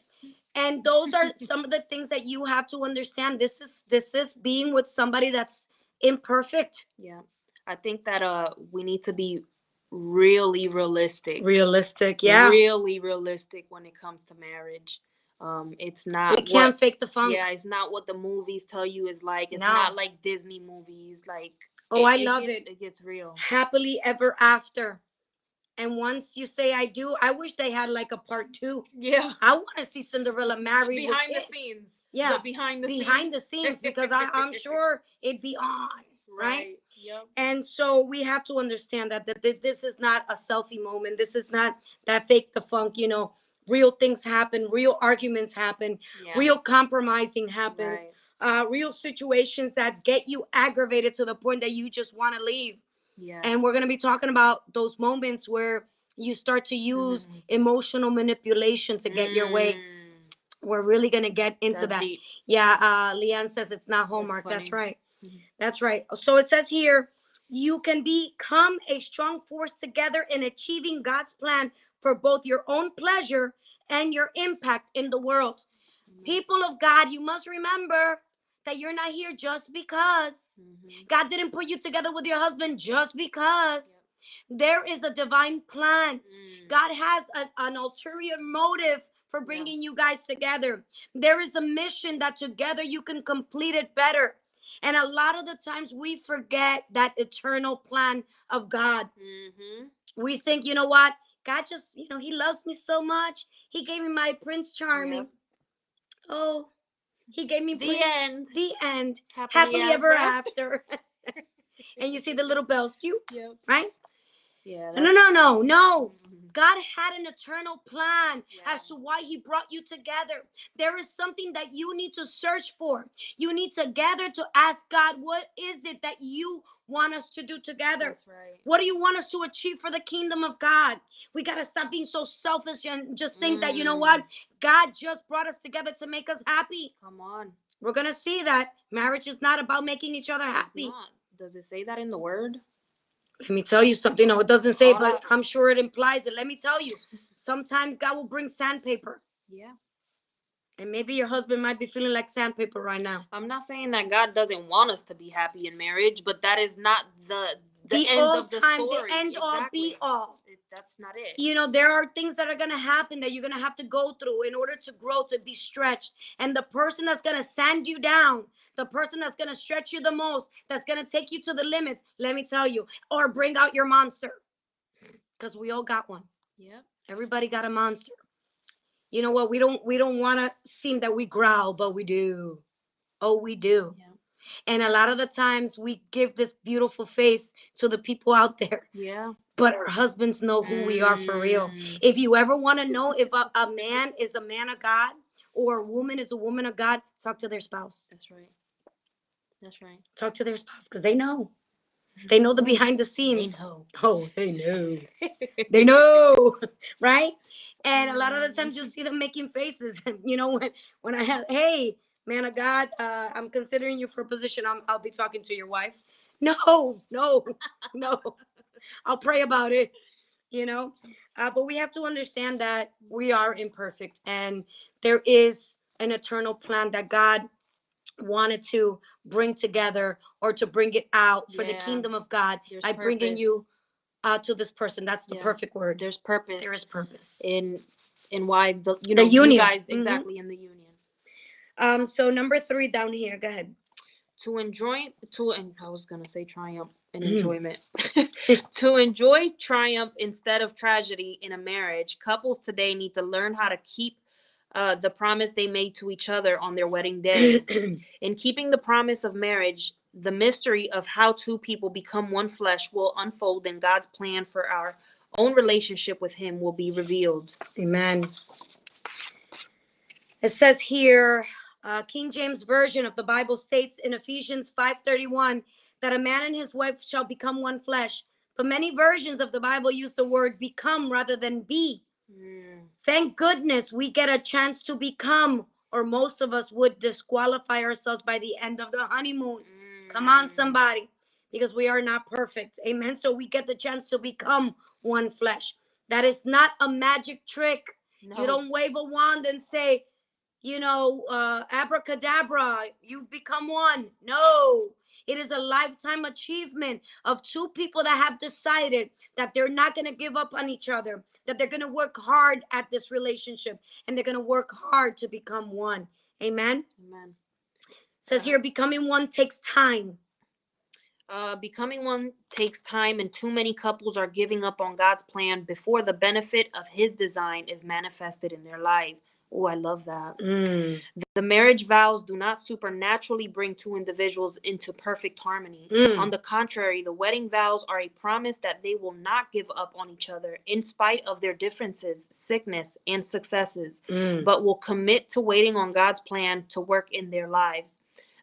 And those are some of the things that you have to understand. This is this is being with somebody that's imperfect. Yeah. I think that uh we need to be really realistic. Realistic, yeah. Really realistic when it comes to marriage. Um it's not we can't what, fake the funk. Yeah, it's not what the movies tell you is like. It's No. not like Disney movies. Like oh, I it love gets- it. It gets real. Happily ever after. And once you say I do, I wish they had like a part two. Yeah. I want to see Cinderella married with Behind the kids. scenes. Yeah, The behind the behind scenes. the scenes because I, I'm sure it'd be on, right? Yep. And so we have to understand that, that this is not a selfie moment. This is not that fake the funk, you know. Real things happen, real arguments happen, Yeah. real compromising happens, Right. uh, real situations that get you aggravated to the point that you just want to leave. Yes. And we're going to be talking about those moments where you start to use Mhm. emotional manipulation to get your way. Mm, We're really going to get into that's that. deep. Yeah, uh Leanne says it's not Hallmark. That's, funny. right. Mhm. That's right. So it says here, you can become a strong force together in achieving God's plan for both your own pleasure and your impact in the world. Mhm. People of God, you must remember that you're not here just because. Mhm. God didn't put you together with your husband just because. There is a divine plan. Mm. God has a- an ulterior motive for Yeah. bringing you guys together. There is a mission that together you can complete it better. And a lot of the times we forget that eternal plan of God. Mhm. We think, you know what? God just, you know, He loves me so much. He gave me my Prince Charming. Yep. Oh, He gave me The Prince- end. The end. Happily, Happily ever after. and you see the little bells, you Yep. right? Yeah. No, no, no, no. Mhm. God had an eternal plan as to why He brought you together. There is something that you need to search for. You need to gather to ask God, what is it that you want us to do together? That's right. What do you want us to achieve for the kingdom of God? We got to stop being so selfish and just think that, you know what? Mm. God just brought us together to make us happy. Come on. We're going to see that marriage is not about making each other happy. Does it say that in the word? Let me tell you something. No, it doesn't say, but. I'm sure it implies it. Let me tell you. Sometimes God will bring sandpaper. Yeah. And maybe your husband might be feeling like sandpaper right now. I'm not saying that God doesn't want us to be happy in marriage, but that is not the the, The, end all of the time, story. the end all be all. It- that's not it. You know, there are things that are going to happen that you're going to have to go through in order to grow, to be stretched. And the person that's going to sand you down, the person that's going to stretch you the most, that's going to take you to the limits, let me tell you, or bring out your monster. Because we all got one. Yep. Everybody got a monster. You know what? We don't we don't want to seem that we growl, but we do. Oh, we do. Yeah. And a lot of the times we give this beautiful face to the people out there, Yeah. but our husbands know who we are for real. Mm. If you ever want to know if a, a man is a man of God or a woman is a woman of God, talk to their spouse. That's right. That's right. Talk to their spouse because they know. They know the behind the scenes. know. Oh, they know. they know, right? And a lot of the times you'll see them making faces. And you know, when when I have, hey, man of God, uh, I'm considering you for a position. I'm, I'll be talking to your wife. No, no, no. I'll pray about it. You know, uh, but we have to understand that we are imperfect, and there is an eternal plan that God wanted to bring together or to bring it out for the Yeah. kingdom of God There's by bringing you uh, to this person. That's the Yeah. perfect word. There's purpose. There is purpose. in in why the you The know you union. guys Mhm. exactly in the union Um, so number three down here. Go ahead. to enjoy to and I was gonna say triumph and Mhm. enjoyment to enjoy triumph instead of tragedy in a marriage. Couples today need to learn how to keep uh, the promise they made to each other on their wedding day. in keeping the promise of marriage, the mystery of how two people become one flesh will unfold, and God's plan for our own relationship with Him will be revealed. Amen. It says here, uh, King James version of the Bible states in Ephesians 5:31 that a man and his wife shall become one flesh. But many versions of the Bible use the word become rather than be. Thank goodness we get a chance to become, or most of us would disqualify ourselves by the end of the honeymoon. Come on, Mm. somebody, because we are not perfect. Amen. So we get the chance to become one flesh. That is not a magic trick. No. You don't wave a wand and say, you know, uh, abracadabra, you become one. No, it is a lifetime achievement of two people that have decided that they're not going to give up on each other, that they're going to work hard at this relationship, and they're going to work hard to become one. Amen. Amen. Says here, becoming one takes time. Uh, becoming one takes time, and too many couples are giving up on God's plan before the benefit of His design is manifested in their life. Oh, I love that. Mm, The marriage vows do not supernaturally bring two individuals into perfect harmony. mm, On the contrary, the wedding vows are a promise that they will not give up on each other in spite of their differences, sickness, and successes, mm. but will commit to waiting on God's plan to work in their lives.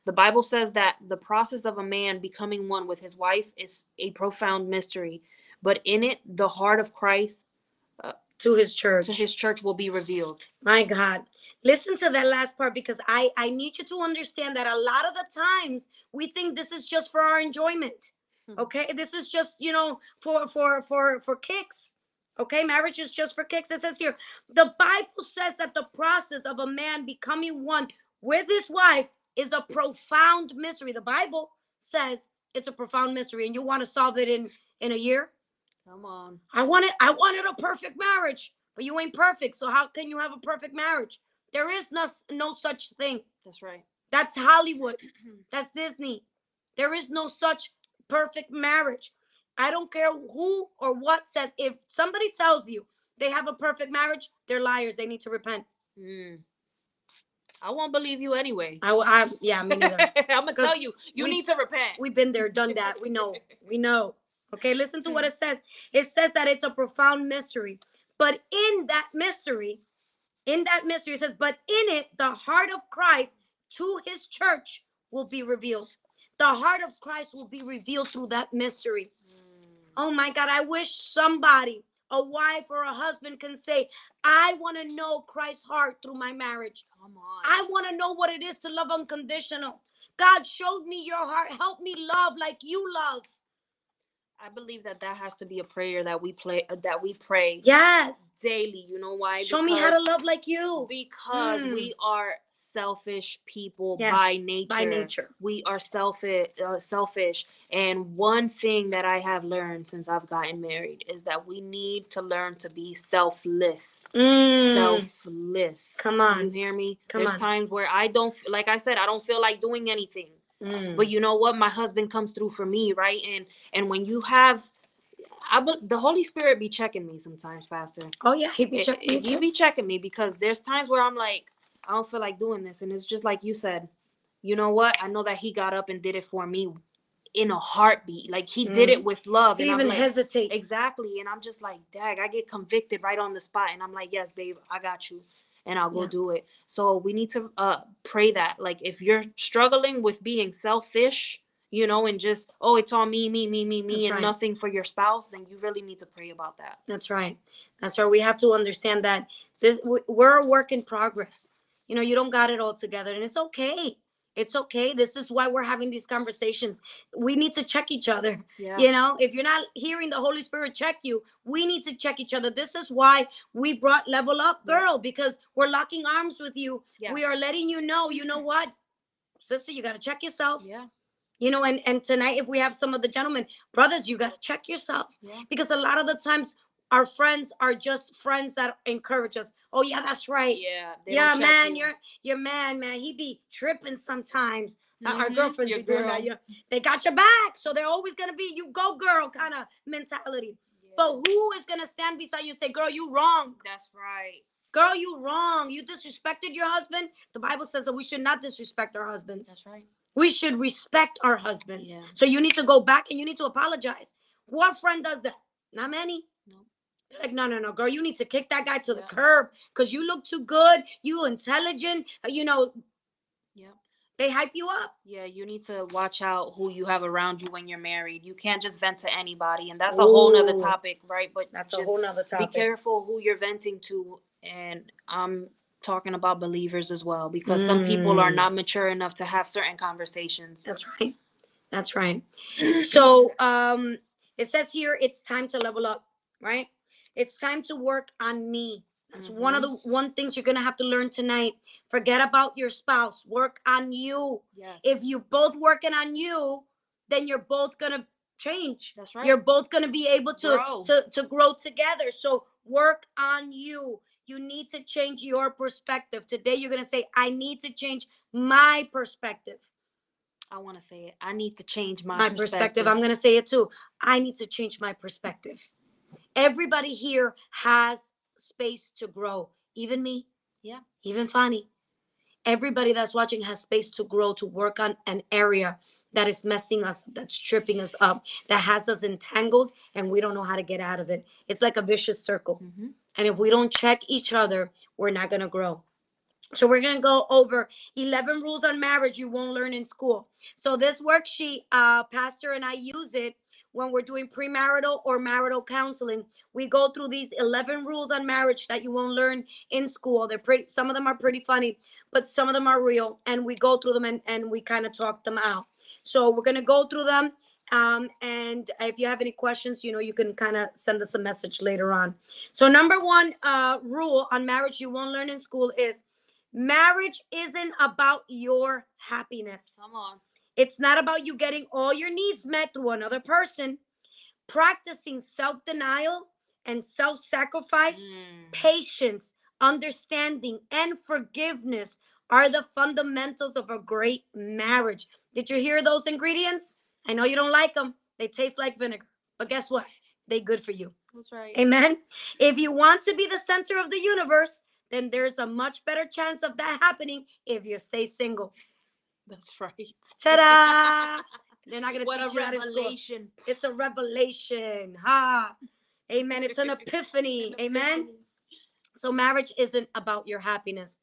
The Bible says that the process of a man becoming one with his wife is a profound mystery, but in it, the heart of Christ to his church. to his church will be revealed. My God. Listen to that last part because I I need you to understand that a lot of the times we think this is just for our enjoyment. Mhm. Okay? This is just, you know, for for for for kicks. Okay? Marriage is just for kicks. It says here, the Bible says that the process of a man becoming one with his wife is a profound mystery. The Bible says it's a profound mystery and you want to solve it in in a year? Come on. I wanted I wanted a perfect marriage, but you ain't perfect. So how can you have a perfect marriage? There is no no such thing. That's right. That's Hollywood. That's Disney. There is no such perfect marriage. I don't care who or what says if somebody tells you they have a perfect marriage, they're liars. They need to repent. Mm. I won't believe you anyway. I, I yeah, me neither. I'm gonna tell you, you we- need to repent. We've been there, done that. We know. We know. Okay, listen to what it says. It says that it's a profound mystery. But in that mystery, in that mystery, it says, but in it, the heart of Christ to his church will be revealed. The heart of Christ will be revealed through that mystery. Mm. Oh my God, I wish somebody, a wife or a husband, can say, I want to know Christ's heart through my marriage. Come on. I want to know what it is to love unconditional. God showed me your heart. Help me love like you love. I believe that that has to be a prayer that we play uh, that we pray Yes. daily. You know why? Show me how to love like you. Because Mm. we are selfish people Yes, by nature. By nature. We are selfish. Uh, selfish. And one thing that I have learned since I've gotten married is that we need to learn to be selfless. Mm. Selfless. Come on, You hear me? Come There's on. times where I don't, like I said, I don't feel like doing anything. Mm. but you know what my husband comes through for me right and and when you have I be, the Holy Spirit be checking me sometimes, Pastor. Oh yeah, he be Eh, checking eh, you He be checking me because there's times where I'm like, I don't feel like doing this, and it's just like you said. You know what? I know that he got up and did it for me in a heartbeat. Like he did it with love. He I'm even like, hesitate. Exactly. And I'm just like, dag, I get convicted right on the spot. And I'm like, yes, babe, I got you. And I'll go Yeah. do it. So we need to uh pray that. Like if you're struggling with being selfish, you know, and just, oh, it's all me, me, me, me, me, That's and right. nothing for your spouse, then you really need to pray about that. That's right. That's right. We have to understand that this we- we're a work in progress. You know, you don't got it all together, and it's okay. It's okay. This is why we're having these conversations. We need to check each other. Yeah. You know, if you're not hearing the Holy Spirit check you, we need to check each other. This is why we brought Level Up. Girl because we're locking arms with you. Yeah. We are letting you know, you know what, sister, you got to check yourself. Yeah. You know, and and tonight if we have some of the gentlemen, brothers, you got to check yourself Yeah. because a lot of the times our friends are just friends that encourage us. Oh yeah, that's right. Yeah. Yeah, man, you're your man, man, he be tripping sometimes. Uh, Our girlfriends your be doing that. girl. Yeah, they got your back, so they're always gonna be you go girl kind of mentality. Yeah. But who is gonna stand beside you and say, "Girl, you wrong. That's right. Girl, you wrong. You disrespected your husband." The Bible says that we should not disrespect our husbands. That's right. We should respect our husbands. Yeah. So you need to go back and you need to apologize. What friend does that? Not many. They're like, no, no, no, girl, you need to kick that guy to the Yeah. curb because you look too good. You intelligent. uh, You know, Yeah. they hype you up. Yeah, you need to watch out who you have around you when you're married. You can't just vent to anybody, and that's a whole nother topic, right? But That's a whole nother topic. be careful who you're venting to, and I'm talking about believers as well because some people are Mm. not mature enough to have certain conversations. That's right. That's right. so um it says here it's time to level up, right? It's time to work on me. That's one of the mm-hmm. one things you're gonna have to learn tonight. Forget about your spouse. Work on you. Yes, If you're both working on you, then you're both gonna change. that's right. You're both gonna be able to Grow. to to grow together. So work on you. You need to change your perspective. Today you're gonna say, I need to change my perspective. I want to say it. I need to change my, my perspective. I'm going to say it too. I need to change my perspective. Everybody here has space to grow, even me. Yeah. Even Fanny. Everybody that's watching has space to grow, to work on an area that is messing us, that's tripping us up, that has us entangled, and we don't know how to get out of it. It's like a vicious circle. Mhm. And if we don't check each other, we're not going to grow. So we're going to go over 11 rules on marriage you won't learn in school. So this worksheet, uh, Pastor and I use it when we're doing premarital or marital counseling. We go through these 11 rules on marriage that you won't learn in school. They're pretty, some of them are pretty funny, but some of them are real. And we go through them and, and we kind of talk them out. So we're going to go through them. Um, and if you have any questions, you know, you can kind of send us a message later on. So number one uh, rule on marriage you won't learn in school is marriage isn't about your happiness. Come on. It's not about you getting all your needs met through another person. Practicing self denial and self sacrifice, Mm. patience, understanding, and forgiveness are the fundamentals of a great marriage. Did you hear those ingredients? I know you don't like them, they taste like vinegar, but guess what? They good for you. That's right. Amen. If you want to be the center of the universe, then there's a much better chance of that happening if you stay single. That's right. Ta-da! They're not gonna what teach a you how to score. revelation. It's a revelation. Ha. Amen. It's an epiphany. Amen. So marriage isn't about your happiness.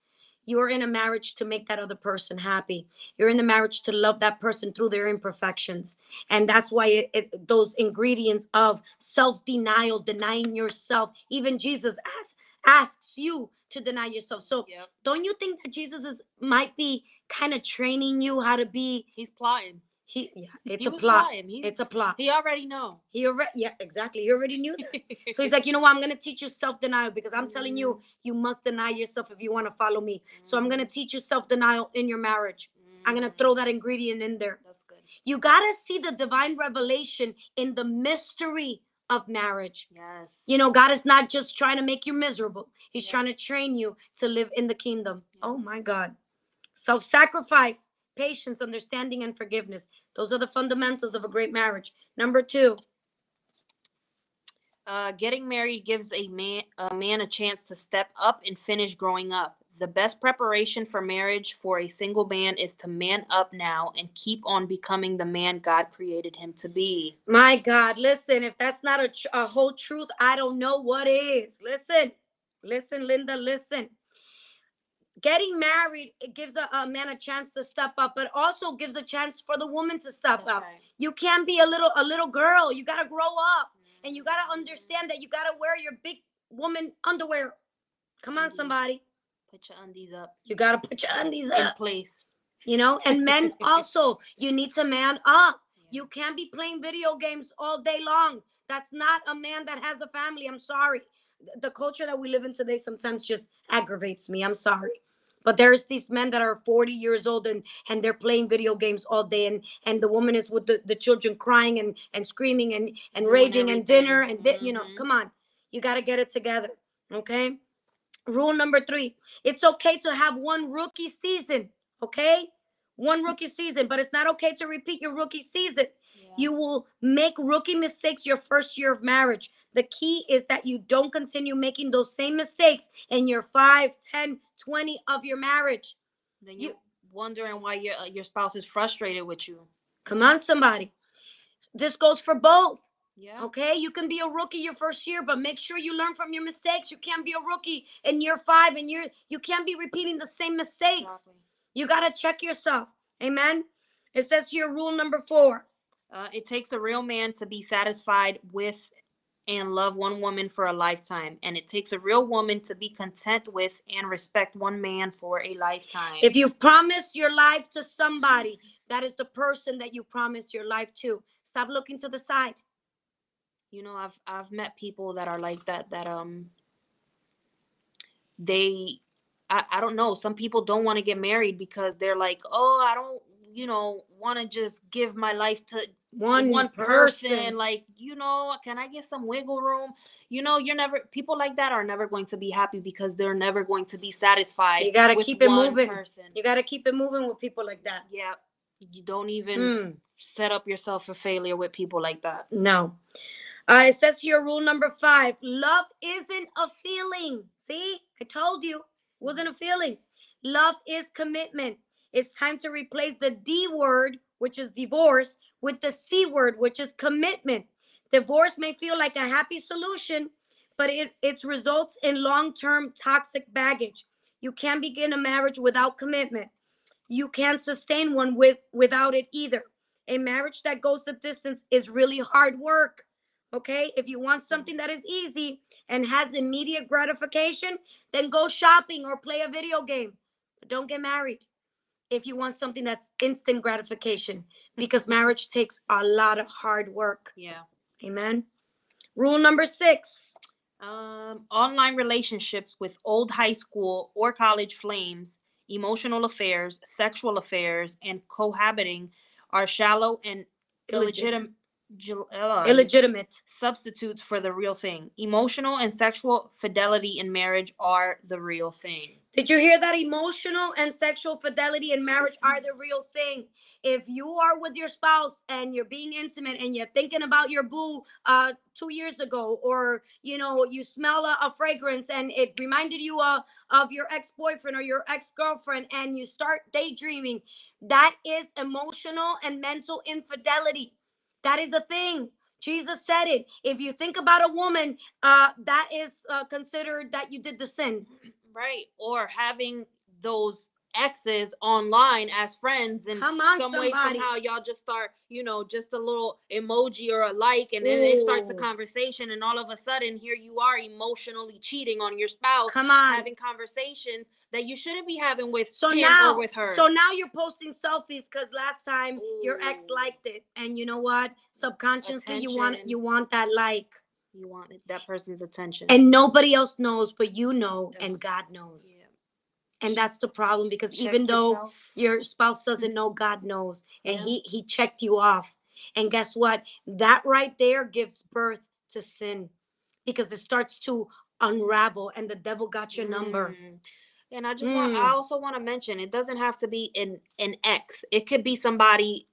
You're in a marriage to make that other person happy. You're in the marriage to love that person through their imperfections. And that's why it, it- those ingredients of self-denial, denying yourself, even Jesus asks, asks you to deny yourself. So Yep. don't you think that Jesus is might be kind of training you how to be He's plotting. he yeah, it's He a plot. He, It's a plot. he already know. He already yeah, exactly. He already knew that. So he's like, you know what? I'm gonna teach you self-denial because I'm telling you, you must deny yourself if you want to follow me. So I'm gonna teach you self-denial in your marriage. I'm gonna Mm, throw that ingredient in there. That's good. You gotta see the divine revelation in the mystery of marriage. Yes. You know, God is not just trying to make you miserable. He's Yeah. trying to train you to live in the kingdom. Yeah. Oh my God. Self-sacrifice, patience, understanding, and forgiveness. Those are the fundamentals of a great marriage. Number two, Uh, getting married gives a man a man a chance to step up and finish growing up. The best preparation for marriage for a single man is to man up now and keep on becoming the man God created him to be. My God, listen, if that's not a, tr- a whole truth, I don't know what is. Listen, listen, Linda, listen. Getting married, it gives a, a man a chance to step up, but also gives a chance for the woman to step That's up. right. You can't be a little a little girl. You gotta grow up and you mm-hmm. gotta understand that you gotta wear your big woman underwear. Come on, somebody. Put your undies up You gotta put your undies in up. place. You know, and men also, you need to man up. Yeah. You can't be playing video games all day long. That's not a man that has a family. I'm sorry. The culture that we live in today sometimes just aggravates me. I'm sorry. But there's these men that are 40 years old and and they're playing video games all day and and the woman is with the, the children crying and and screaming and and Doing raving and dinner and everything. di- you know, Mhm. come on. You got to get it together. Okay? Rule number 3. It's okay to have one rookie season, okay? One rookie season, but it's not okay to repeat your rookie season. You will make rookie mistakes your first year of marriage. The key is that you don't continue making those same mistakes in your 5, 10, 20 of your marriage. then you- you're wondering why your uh, your spouse is frustrated with you. Come on, somebody. This goes for both. Yeah. Okay, you can be a rookie your first year, but make sure you learn from your mistakes. You can't be a rookie in year five and year you can't be repeating the same mistakes. Exactly. You gotta check yourself. Amen. It says here, rule number four. Uh, it takes a real man to be satisfied with and love one woman for a lifetime, and it takes a real woman to be content with and respect one man for a lifetime. If you've promised your life to somebody, that is the person that you promised your life to. Stop looking to the side. you know, I've I've met people that are like that. That um, they, I I don't know. Some people don't want to get married because they're like, oh, I don't, you know, want to just give my life to One, one person. person like you know can i get some wiggle room you know you're never people like that are never going to be happy because they're never going to be satisfied You gotta keep it moving. person You gotta keep it moving with people like that. yeah You don't even Mm, set up yourself for failure with people like that. no. Uh, it says here, rule number five love isn't a feeling. See, I told you, it wasn't a feeling. Love is commitment. It's time to replace the D word, which is divorce, with the C word, which is commitment. Divorce may feel like a happy solution, but it, it results in long term toxic baggage. You can't begin a marriage without commitment. You can't sustain one with without it either. A marriage that goes the distance is really hard work. Okay? If you want something that is easy and has immediate gratification, then go shopping or play a video game. But don't get married if you want something that's instant gratification because marriage takes a lot of hard work. Yeah. Amen. Rule number 6. Um, online relationships with old high school or college flames, emotional affairs, sexual affairs, and cohabiting are shallow and illegitimate. Illegitimate. substitutes for the real thing. Emotional and sexual fidelity in marriage are the real thing. Did you hear that? Emotional and sexual fidelity in marriage are the real thing. If you are with your spouse and you're being intimate and you're thinking about your boo uh, two years ago, or you know you smell a, a fragrance and it reminded you uh, of your ex-boyfriend or your ex-girlfriend, and you start daydreaming, that is emotional and mental infidelity. That is a thing. Jesus said it. If you think about a woman, uh, that is uh, considered that you did the sin. Right. Or having those exes online as friends and Come on, some way somehow y'all just start you know just a little emoji or a like and then it starts a conversation and all of a sudden here you are emotionally cheating on your spouse Come on. having conversations that you shouldn't be having with So him now, or with her so now you're posting selfies because last time your ex liked it, and you know what? Subconsciously, you want you want that like, you want that person's attention and nobody else knows, but you know, and God knows, Yeah. and that's the problem because Check even though yourself. your spouse doesn't know, God knows, and Yeah. he he checked you off, and guess what? That right there gives birth to sin, because it starts to unravel, and the devil got your number. Mm. And I just want I Mm. also want to mention it doesn't have to be an an ex. It could be somebody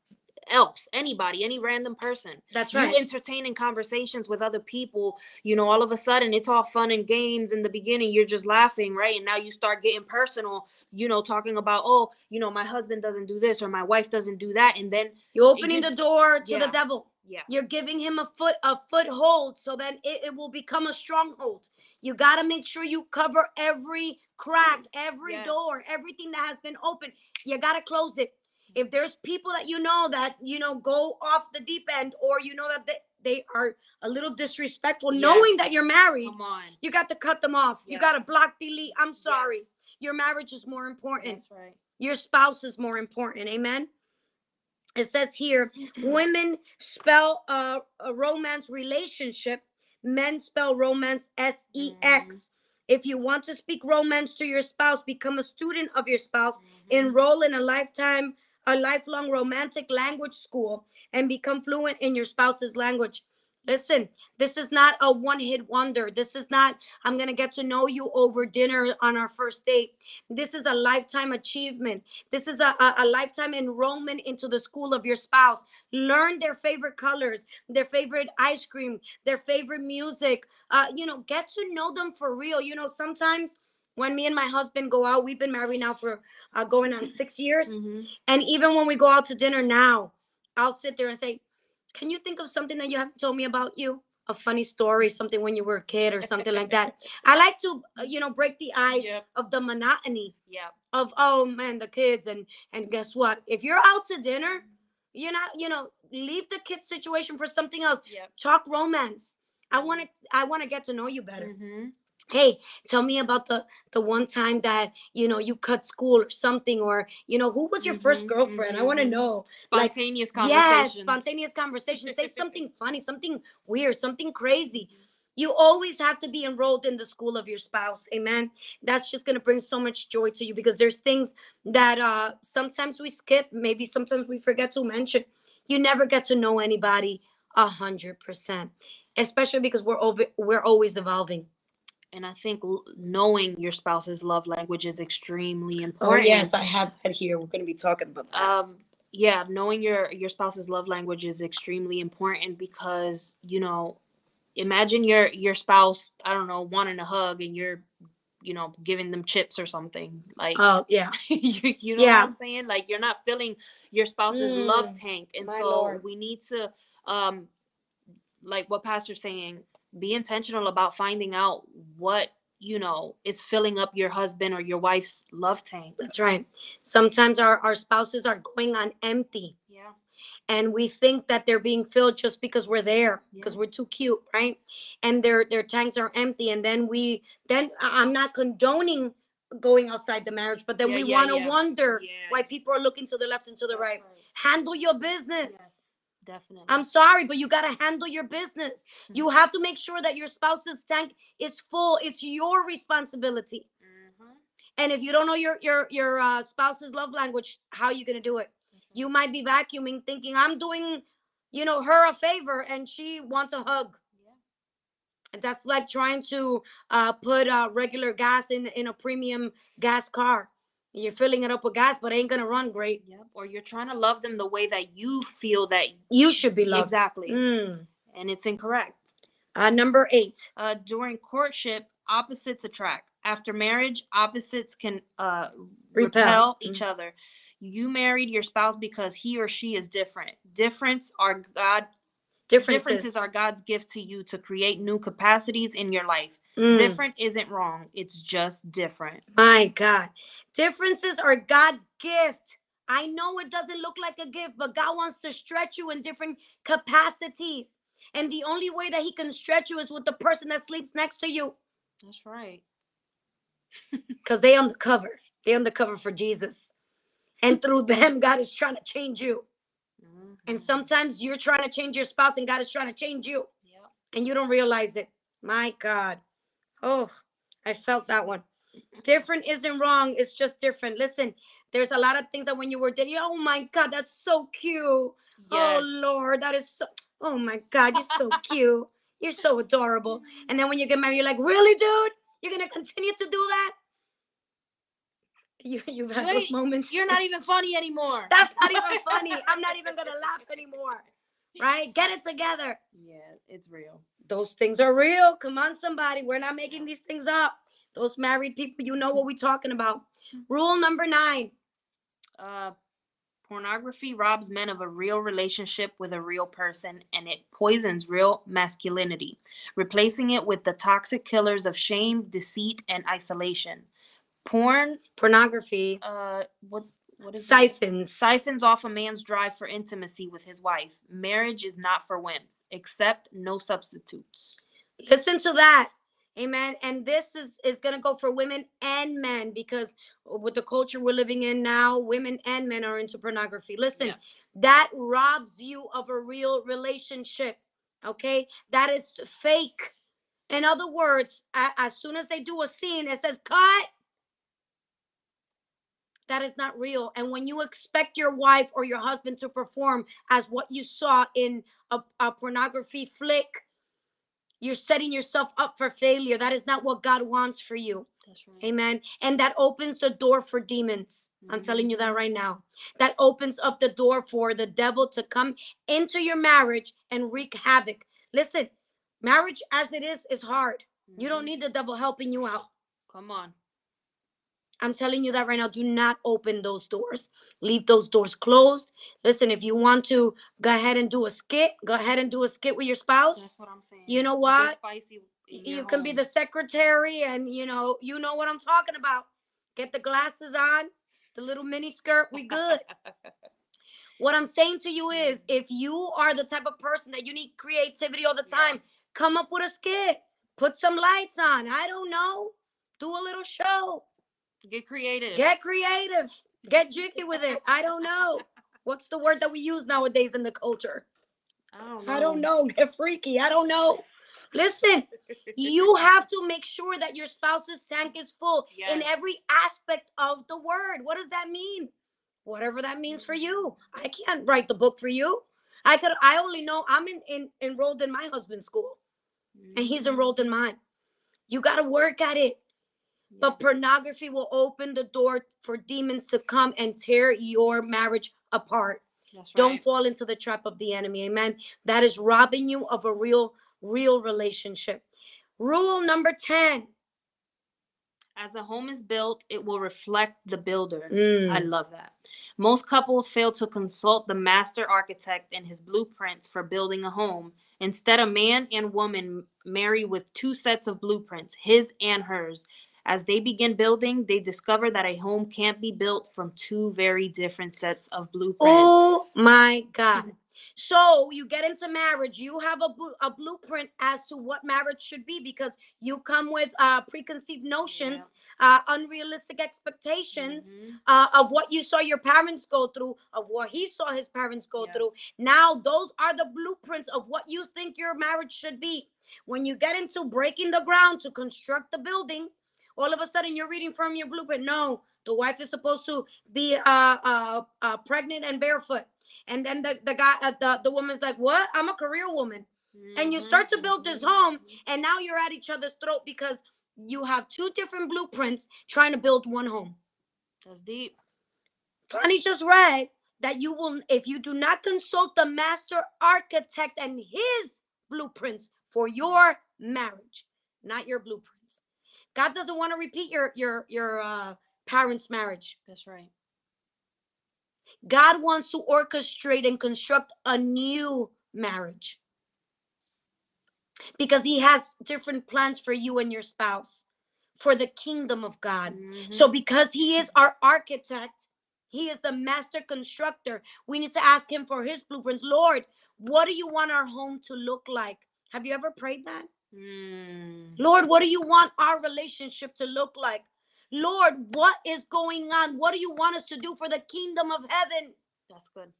else, anybody, any random person. That's You right. entertaining conversations with other people, you know, all of a sudden it's all fun and games in the beginning, you're just laughing, right? And now you start getting personal, you know, talking about, oh, you know, my husband doesn't do this or my wife doesn't do that. And then You're opening you- the door to the devil. yeah. You're giving him a foot a foothold so then it, it will become a stronghold. You got to make sure you cover every crack, every door, everything that has been open. You got to close it. If there's people that you know that you know go off the deep end or you know that they, they are a little disrespectful knowing that you're married, Come on. you got to cut them off. You got to Yes. block delete. I'm sorry. Yes. Your marriage is more important That's right. your spouse is more important amen it says here women spell uh, a romance relationship men spell romance s-e-x if you want to speak romance to your spouse become a student of your spouse Mhm. enroll in a lifetime a lifelong romantic language school and become fluent in your spouse's language. Listen this is not a one-hit wonder. This is not i'm gonna get to know you over dinner on our first date. This is a lifetime achievement. This is a, a, a lifetime enrollment into the school of your spouse. Learn their favorite colors their favorite ice cream their favorite music. Uh, you know get to know them for real. You know sometimes when me and my husband go out we've been married now for uh, going on six years Mhm. and even when we go out to dinner now, I'll sit there and say, Can you think of something that you haven't told me about you? A funny story, something when you were a kid or something like that. I like to, uh, you know, break the ice Yep. of the monotony Yeah. of, oh man, the kids. And and guess what? If you're out to dinner, you're not, you know, leave the kid situation for something else. Yep. Talk romance. I want to, I want to get to know you better Mhm. Hey tell me about the the one time that you know you cut school or something or you know who was your first Mhm, girlfriend? I mhm, want to know Like, Spontaneous yes conversations. spontaneous conversation say something funny something weird something crazy. You always have to be enrolled in the school of your spouse amen? That's just going to bring so much joy to you because there's things that uh sometimes we skip maybe sometimes we forget to mention. You never get to know anybody a hundred percent especially because we're over we're always evolving And I think knowing your spouse's love language is extremely important. Oh important. yes, I have that here. We're going to be talking about that. Um, yeah, knowing your your spouse's love language is extremely important because you know, imagine your your spouse, I don't know, wanting a hug and you're, you know, giving them chips or something like. Oh yeah. you, you know Yeah. what I'm saying? Like you're not filling your spouse's love Mm, tank, and so Lord. we need to, um, like what Pastor's saying, be intentional about finding out what you know is filling up your husband or your wife's love tank. That's right. Sometimes our, our spouses are going on empty Yeah. and we think that they're being filled just because we're there because Yeah. we're too cute, right? And their their tanks are empty and then we then I'm not condoning going outside the marriage, but then Yeah, we yeah, want to wonder why people are looking to the left and to the That's right. Handle your business. Yes, definitely. I'm sorry, but you got to handle your business. You Mm-hmm. have to make sure that your spouse's tank is full. It's your responsibility. Mhm. And if you don't know your your your uh, spouse's love language, how are you gonna do it? You might be vacuuming, thinking I'm doing, you know, her a favor, and she wants a hug. Yeah. And that's like trying to uh, put uh, regular gas in in a premium gas car. You're filling it up with gas, but it ain't gonna run great. Yep. Or you're trying to love them the way that you feel that You should be loved. exactly, Mm. and it's incorrect. Uh, number eight. Uh, during courtship, opposites attract. After marriage, opposites can uh, Repel. repel, each other. You married your spouse because he or she is different. Difference are God Differences. differences are God's gift to you to create new capacities in your life. Mm. Different isn't wrong. It's just different. My God. Differences are God's gift. I know it doesn't look like a gift, but God wants to stretch you in different capacities. And the only way that He can stretch you is with the person that sleeps next to you That's right. because they undercover. They undercover for Jesus. And through them, God is trying to change you. And Mhm. sometimes you're trying to change your spouse, and God is trying to change you, Yep. and you don't realize it. My God. Oh, I felt that one. Different isn't wrong. It's just different. Listen, there's a lot of things that when you were dating, oh my God, that's so cute. Oh Lord, that is so. Oh my God, you're so cute. You're so adorable. And then when you get married, you're like, really, dude? You're gonna continue to do that? You you've had those moments. You're not even funny anymore. That's not even funny. I'm not even gonna laugh anymore. Right? Get it together. Yeah, it's real. Those things are real. Come on, somebody. We're not making these things up. Those married people, you know what we're talking about. Rule number nine. Uh, pornography robs men of a real relationship with a real person and it poisons real masculinity, replacing it with the toxic killers of shame, deceit, and isolation. Porn, Pornography uh, what what is siphons. siphons off a man's drive for intimacy with his wife. Marriage is not for wimps. Accept no substitutes. Listen to that. Amen. And this is is going to go for women and men because with the culture we're living in now, women and men are into pornography. Listen, Yeah. that robs you of a real relationship. Okay? That is fake. In other words, as soon as they do a scene, it says cut. That is not real. And when you expect your wife or your husband to perform as what you saw in a, a pornography flick, you're setting yourself up for failure. That is not what God wants for you. That's right. Amen. And that opens the door for demons. I'm telling you that right now. That opens up the door for the devil to come into your marriage and wreak havoc. Listen, marriage as it is is hard. You don't Mhm. need the devil helping you out. Come on. I'm telling you that right now. Do not open those doors. Leave those doors closed. Listen, if you want to go ahead and do a skit, go ahead and do a skit with your spouse. That's what I'm saying. You know what? Spicy. you your can be the secretary and you know you know what i'm talking about get the glasses on the little mini skirt we good what i'm saying to you is mm. if you are the type of person that you need creativity all the Yeah. time come up with a skit put some lights on i don't know do a little show Get creative. get creative get jiggy with it i don't know what's the word that we use nowadays in the culture I don't know. i don't know get freaky i don't know listen you have to make sure that your spouse's tank is full in every aspect of the word. What does that mean? Whatever that means for you. I can't write the book for you. I could I only know I'm in, in enrolled in my husband's school and he's Mhm. enrolled in mine. You got to work at it. But pornography will open the door for demons to come and tear your marriage apart. That's Don't fall into the trap of the enemy. Amen. That is robbing you of a real, real relationship. Rule number 10. As a home is built, it will reflect the builder. Mm. I love that. Most couples fail to consult the master architect and his blueprints for building a home. Instead, a man and woman marry with two sets of blueprints, his and hers. As they begin building, they discover that a home can't be built from two very different sets of blueprints. Oh my God. So you get into marriage, you have a, a blueprint as to what marriage should be because you come with uh, preconceived notions, uh, unrealistic expectations Mhm. uh, of what you saw your parents go through, of what he saw his parents go through. Now, those are the blueprints of what you think your marriage should be. When you get into breaking the ground to construct the building, all of a sudden you're reading from your blueprint. No, the wife is supposed to be uh, uh, uh, pregnant and barefoot. And then the, the guy, uh, the, the woman's like, What? I'm a career woman. And you start to build this mhm, home, and now you're at each other's throat because you have two different blueprints trying to build one home. That's deep. Fanny just read that you will, if you do not consult the master architect and his blueprints for your marriage, not your blueprints. God doesn't want to repeat your your your uh, parents' marriage. That's right. God wants to orchestrate and construct a new marriage because He has different plans for you and your spouse for the kingdom of God. So, Mhm. because he is our architect, he is the master constructor, we need to ask him for his blueprints. Lord, what do you want our home to look like? Have you ever prayed that? Mm. Lord, what do you want our relationship to look like? Lord, what is going on? What do you want us to do for the kingdom of heaven? That's good.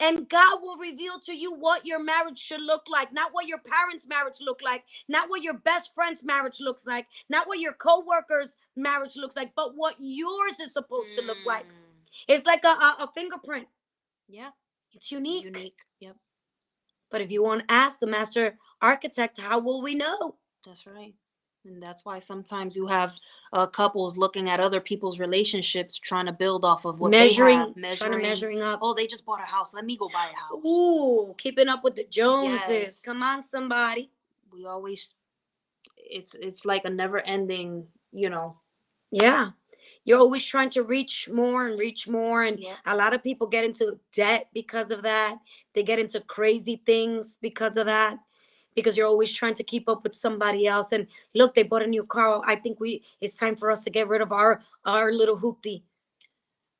And God will reveal to you what your marriage should look like, not what your parents' marriage look like, not what your best friend's marriage looks like, not what your co-worker's marriage looks like, but what yours is supposed to look like. Mm. It's like a, a, a fingerprint. Yeah. It's unique. Unique. Yep. But if you won't ask the master architect, how will we know? That's right. And that's why sometimes you have uh, couples looking at other people's relationships, trying to build off of what measuring, they have, trying to measuring. measuring up. Oh, they just bought a house. Let me go buy a house. Ooh, keeping up with the Joneses. Yes. Come on, somebody. We always, it's it's like a never-ending, you know. Yeah. You're always trying to reach more and reach more. And Yeah. a lot of people get into debt because of that. They get into crazy things because of that. Because you're always trying to keep up with somebody else. And look, they bought a new car. I think we it's time for us to get rid of our our little hoopty.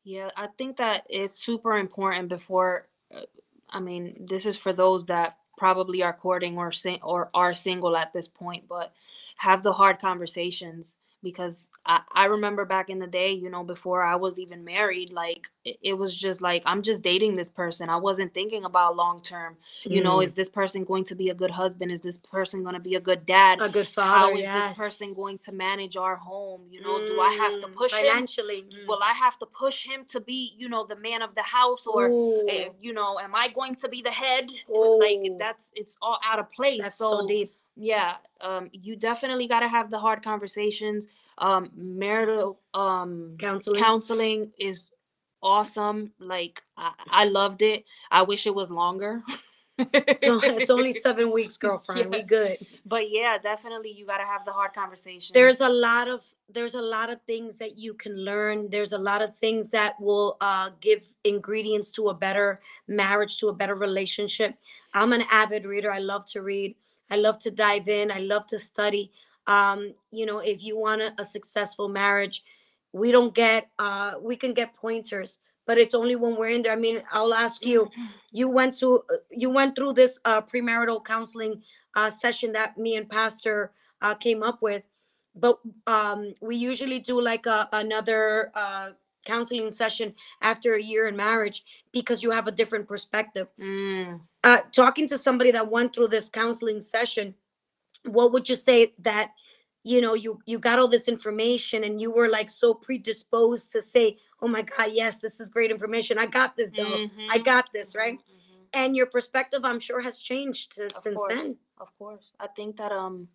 Yeah, I think that it's super important before. uh, I mean, this is for those that probably are courting or sing or are single at this point, but have the hard conversations because I, I remember back in the day, you know, before I was even married, like it, it was just like I'm just dating this person. I wasn't thinking about long term. You know, Mm. is this person going to be a good husband? Is this person going to be a good dad? a good father. How is yes. this person going to manage our home? You know, do I have to Mm, push him? financially? mm. will I have to push him to be, you know, the man of the house or eh, Ooh, you know, am I going to be the head? Ooh. Like that's it's all out of place. that's so so deep. Yeah, um you definitely got to have the hard conversations. Um marital um Counseling. counseling is awesome. Like I, I loved it. I wish it was longer. so it's only seven weeks, girlfriend. We good. But yeah, definitely you got to have the hard conversations. there's a lot of there's a lot of things that you can learn there's a lot of things that will uh, give ingredients to a better marriage to a better relationship i'm an avid reader i love to read i love to dive in i love to study um, you know if you want a, a successful marriage we don't get uh, we can get pointers but it's only when we're in there. I mean i'll ask you you went to uh, you went through this uh, premarital counseling uh, session that me and pastor uh, came up with but um, we usually do like a, another uh, counseling session after a year in marriage because you have a different perspective. Mm, uh, talking to somebody that went through this counseling session what would you say that you know you you got all this information and you were like so predisposed to say oh my god yes this is great information. I got this though i mhm, got this right? Mhm, mhm. and your perspective i'm sure has changed Of since course, then. Of course. I think that um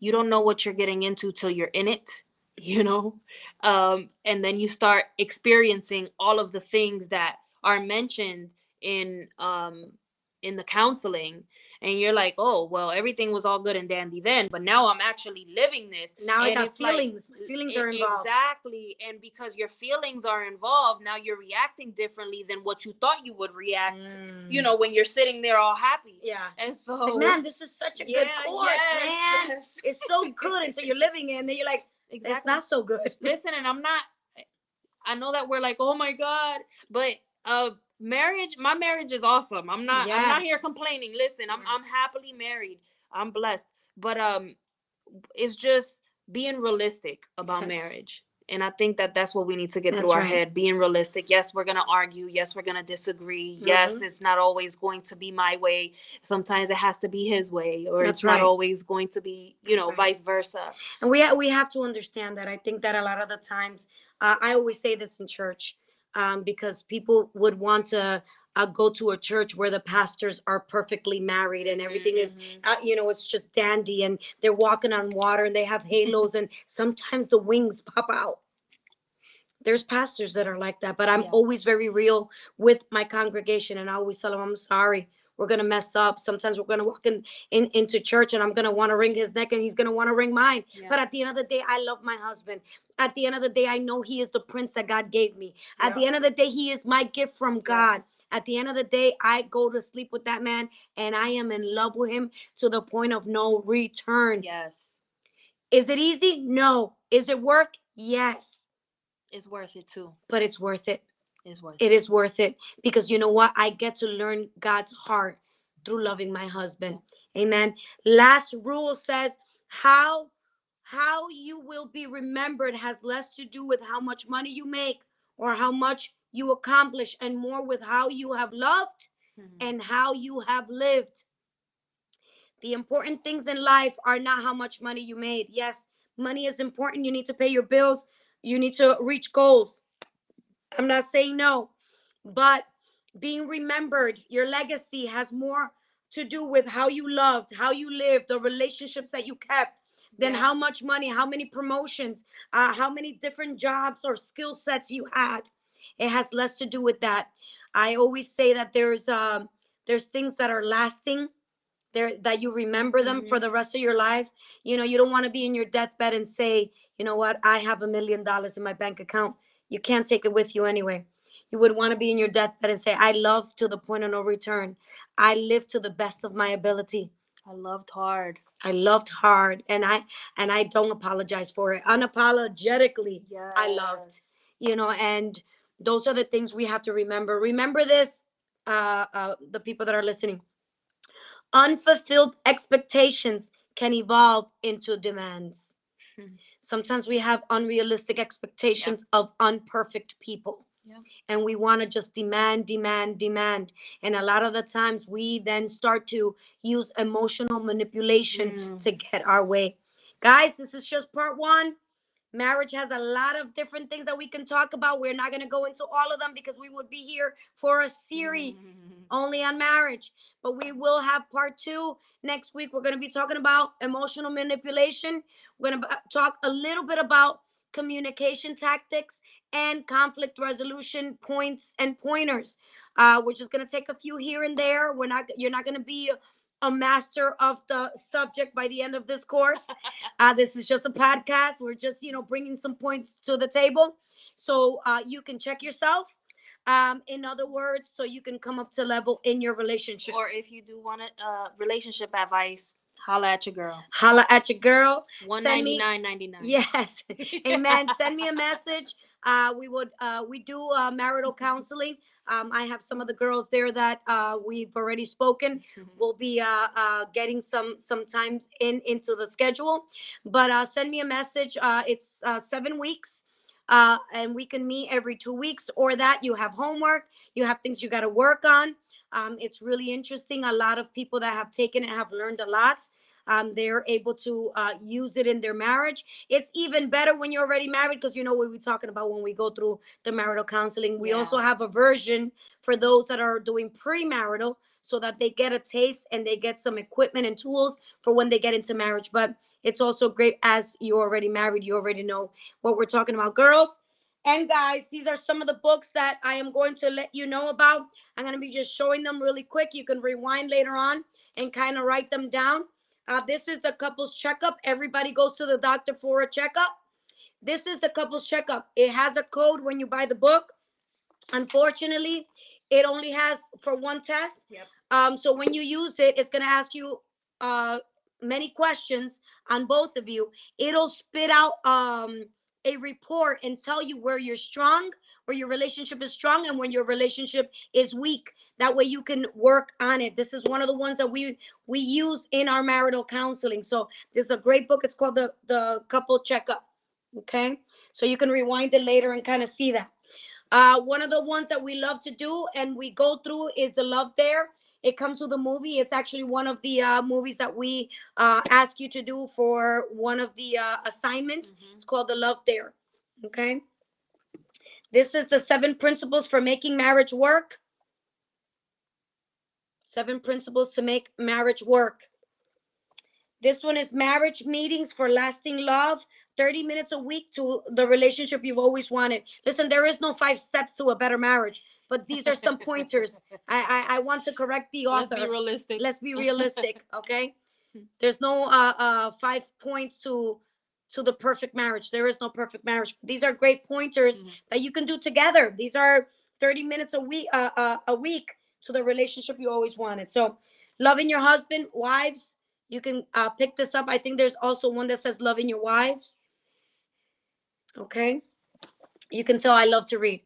you don't know what you're getting into till you're in it you know? Um and then you start experiencing all of the things that are mentioned in um in the counseling and you're like oh well everything was all good and dandy then but now i'm actually living this Now I got it's like- feelings. Feelings are involved. Exactly. And because your feelings are involved, now you're reacting differently than what you thought you would react, you Mm. know, when you're sitting there all happy. Yeah. And so like, man, this is such a good course, yes, man. yes. It's so good until you're living it, and then you're like, exactly. it's not so good. Listen, and I'm not I know that we're like, oh my God, but uh marriage, my marriage is awesome. I'm not I'm not here complaining. Listen, I'm I'm happily married. I'm blessed. But um it's just being realistic about Yes. marriage. And I think that that's what we need to get That's through our right. head. Being realistic. Yes, we're gonna argue. Yes, we're gonna disagree. Yes, Mhm. it's not always going to be my way. Sometimes it has to be his way, or That's it's not always going to be, you That's know, right. vice versa. And we ha- we have to understand that. I think that a lot of the times, uh, I always say this in church, um, because people would want to uh, go to a church where the pastors are perfectly married and everything is, Mhm. uh, you know, it's just dandy and they're walking on water and they have halos and sometimes the wings pop out. There's pastors that are like that, but I'm Yeah. always very real with my congregation and I always tell them, I'm sorry. We're gonna mess up. Sometimes we're gonna walk in, in into church and I'm gonna want to wring his neck and he's gonna want to wring mine. Yeah. But at the end of the day, I love my husband. At the end of the day, I know he is the prince that God gave me. At the end of the day, he is my gift from God. Yes. At the end of the day, I go to sleep with that man and I am in love with him to the point of no return. Yes. Is it easy? No. Is it work? Yes. It's worth it too. But it's worth it. It's worth it. It is worth it because you know what? I get to learn God's heart through loving my husband. Amen. Last rule says how how you will be remembered has less to do with how much money you make or how much you accomplish and more with how you have loved Mhm. and how you have lived. The important things in life are not how much money you made. Yes, money is important. You need to pay your bills, you need to reach goals. I'm not saying no, but being remembered, your legacy has more to do with how you loved, how you lived, the relationships that you kept, than Yeah. how much money, how many promotions, uh, how many different jobs or skill sets you had. It has less to do with that. I always say that there's um there's things that are lasting there that you remember them for the rest of your life. You know, you don't want to be in your deathbed and say, you know what, I have a million dollars in my bank account. You can't take it with you anyway. You would want to be in your deathbed and say, I love to the point of no return. I live to the best of my ability. I loved hard. I loved hard and I and I don't apologize for it. Unapologetically, Yeah. I loved. you know, and those are the things we have to remember. Remember this, uh, uh the people that are listening. Unfulfilled expectations can evolve into demands. Hmm. Sometimes we have unrealistic expectations of unperfect people. Yeah. And we want to just demand, demand, demand. And a lot of the times we then start to use emotional manipulation Mm. to get our way. Guys, this is just part one. Marriage has a lot of different things that we can talk about. We're not going to go into all of them because we would be here for a series only on marriage. But we will have part two next week. We're going to be talking about emotional manipulation. We're going to talk a little bit about communication tactics and conflict resolution points and pointers. Uh, we're just going to take a few here and there. We're not. You're not going to be a master of the subject by the end of this course. Uh, this is just a podcast. We're just, you know, bringing some points to the table, so uh, you can check yourself. Um, in other words, so you can come up to level in your relationship. Or if you do want a uh, relationship advice, holla at your girl. Holla at your girl. One ninety nine ninety nine. Yes, amen. Send me a message. Uh, we would uh, we do uh, marital counseling. Um, I have some of the girls there that uh, we've already spoken. We'll be uh, uh, getting some sometimes in into the schedule, but uh, send me a message. Uh, it's uh, seven weeks, uh, and we can meet every two weeks. Or that you have homework, you have things you got to work on. Um, it's really interesting. A lot of people that have taken it have learned a lot. Um, they're able to uh, use it in their marriage. It's even better when you're already married because you know what we're talking about when we go through the marital counseling. We Yeah. also have a version for those that are doing premarital so that they get a taste and they get some equipment and tools for when they get into marriage. But it's also great as you're already married. You already know what we're talking about, girls. And guys, these are some of the books that I am going to let you know about. I'm going to be just showing them really quick. You can rewind later on and kind of write them down. Uh, this is the couples checkup. Everybody goes to the doctor for a checkup. This is the couples checkup. It has a code when you buy the book. Unfortunately, it only has for one test. Yep. Um, so when you use it, it's gonna ask you uh many questions on both of you. It'll spit out um a report and tell you where you're strong, where your relationship is strong, and when your relationship is weak. That way you can work on it. This is one of the ones that we we use in our marital counseling. So this is a great book. It's called the the couple checkup. Okay, so you can rewind it later and kind of see that. Uh, one of the ones that we love to do and we go through is the Love Dare. It comes with a movie. It's actually one of the uh, movies that we uh, ask you to do for one of the uh, assignments. Mhm. It's called the Love Dare. Okay. This is the seven principles for making marriage work. Seven principles to make marriage work. This one is marriage meetings for lasting love. 30 minutes a week to the relationship you've always wanted. Listen, there is no five steps to a better marriage, but these are some pointers. I, I I want to correct the author. Let's be realistic. let's be realistic okay? There's no uh uh five points to to the perfect marriage. There is no perfect marriage. These are great pointers Mhm. that you can do together. These are 30 minutes a week uh, uh a week to the relationship you always wanted. So loving your husband wives you can uh pick this up. I think there's also one that says loving your wives okay? You can tell i love to read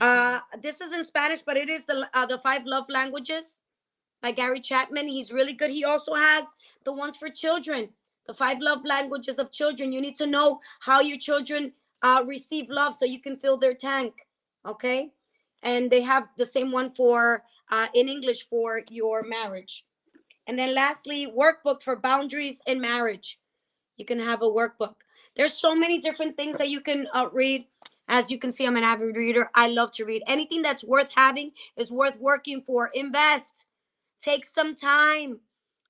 uh this is in spanish but it is the uh, the five love languages by Gary Chapman. He's really good. He also has the ones for children, the five love languages of children. You need to know how your children uh, receive love so you can fill their tank. Okay. And they have the same one for uh, in English for your marriage. And then lastly, workbook for boundaries in marriage. You can have a workbook. There's so many different things that you can uh, read. As you can see, I'm an avid reader. I love to read. Anything that's worth having is worth working for. Invest. Take some time.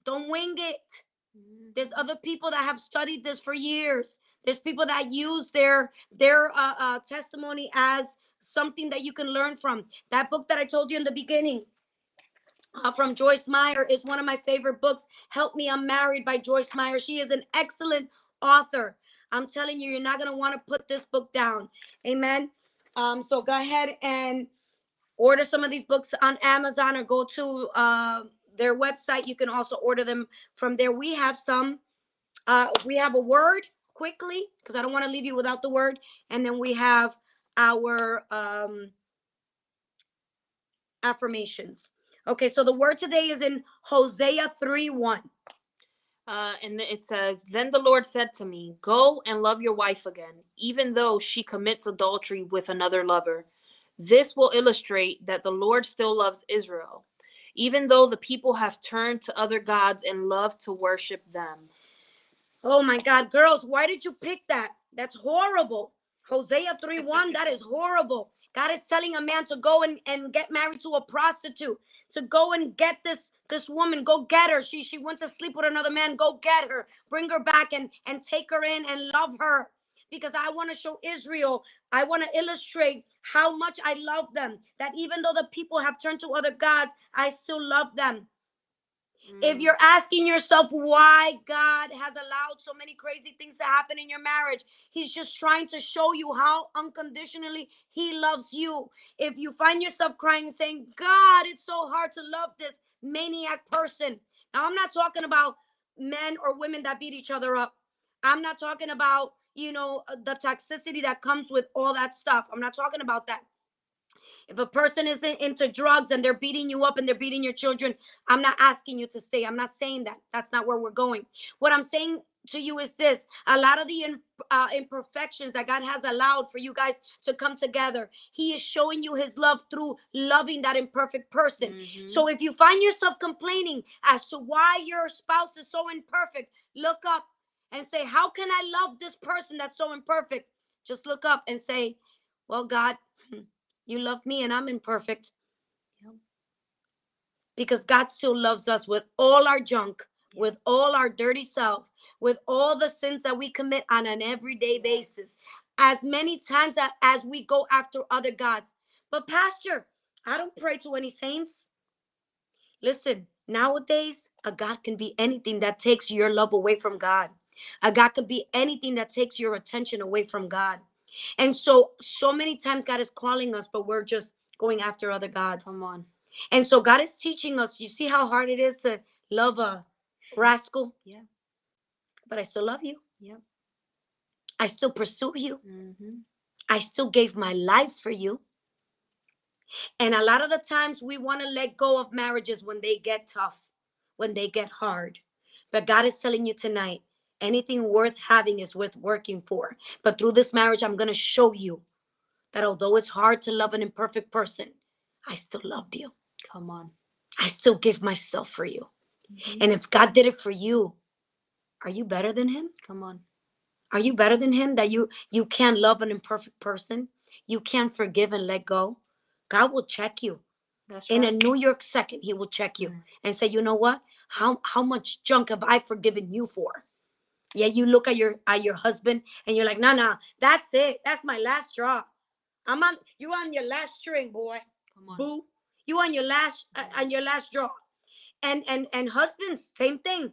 Don't wing it. There's other people that have studied this for years. There's people that use their their uh, uh, testimony as something that you can learn from. That book that I told you in the beginning uh, from Joyce Meyer is one of my favorite books. Help Me, I'm Married by Joyce Meyer. She is an excellent author. I'm telling you, you're not going to want to put this book down. Amen. Um, so go ahead and order some of these books on Amazon or go to uh, their website. You can also order them from there. We have some. Uh, we have a word quickly because I don't want to leave you without the word, and then we have our um, affirmations. Okay, so the word today is in Hosea 3 1. Uh, and it says, Then the Lord said to me, Go and love your wife again, even though she commits adultery with another lover. This will illustrate that the Lord still loves Israel, even though the people have turned to other gods and love to worship them. Oh my God, girls, why did you pick that? That's horrible. Hosea 3 1, that is horrible. God is telling a man to go and, and get married to a prostitute, to go and get this this woman, go get her. She she went to sleep with another man, go get her, bring her back and and take her in and love her. Because I want to show Israel, I want to illustrate how much I love them. That even though the people have turned to other gods, I still love them. If Mm. you're asking yourself why God has allowed so many crazy things to happen in your marriage, He's just trying to show you how unconditionally He loves you. If you find yourself crying and saying, God, it's so hard to love this maniac person. Now, I'm not talking about men or women that beat each other up. I'm not talking about, you know, uh, the toxicity that comes with all that stuff. I'm not talking about that. If a person isn't into drugs and they're beating you up and they're beating your children, I'm not asking you to stay. I'm not saying that. That's not where we're going. What I'm saying to you is this a lot of the in, uh, imperfections that God has allowed for you guys to come together, He is showing you His love through loving that imperfect person. Mhm. So if you find yourself complaining as to why your spouse is so imperfect, look up and say, How can I love this person that's so imperfect? Just look up and say, Well, God, you love me and I'm imperfect. Because God still loves us with all our junk, with all our dirty self, with all the sins that we commit on an everyday basis, as many times as we go after other gods. But, Pastor, I don't pray to any saints. Listen, nowadays, a God can be anything that takes your love away from God. A God can be anything that takes your attention away from God. And so, so many times God is calling us, but we're just going after other gods. Come on. And so God is teaching us. You see how hard it is to love a rascal? Yeah. But I still love you. Yep. I still pursue you. Mm-hmm. I still gave my life for you. And a lot of the times we want to let go of marriages when they get tough, when they get hard. But God is telling you tonight anything worth having is worth working for. But through this marriage, I'm going to show you that although it's hard to love an imperfect person, I still loved you. Come on. I still give myself for you. Mhm. And if God did it for you, are you better than him? Come on. Are you better than him that you you can't love an imperfect person? You can't forgive and let go? God will check you. That's In a. New York second, he will check you Mm. and say, "You know what? How how much junk have I forgiven you for?" Yeah, you look at your at your husband and you're like, "No, no, that's it. That's my last straw. I'm on you on your last string, boy." Come on. boo. You on your last uh, on your last draw and and and husbands same thing.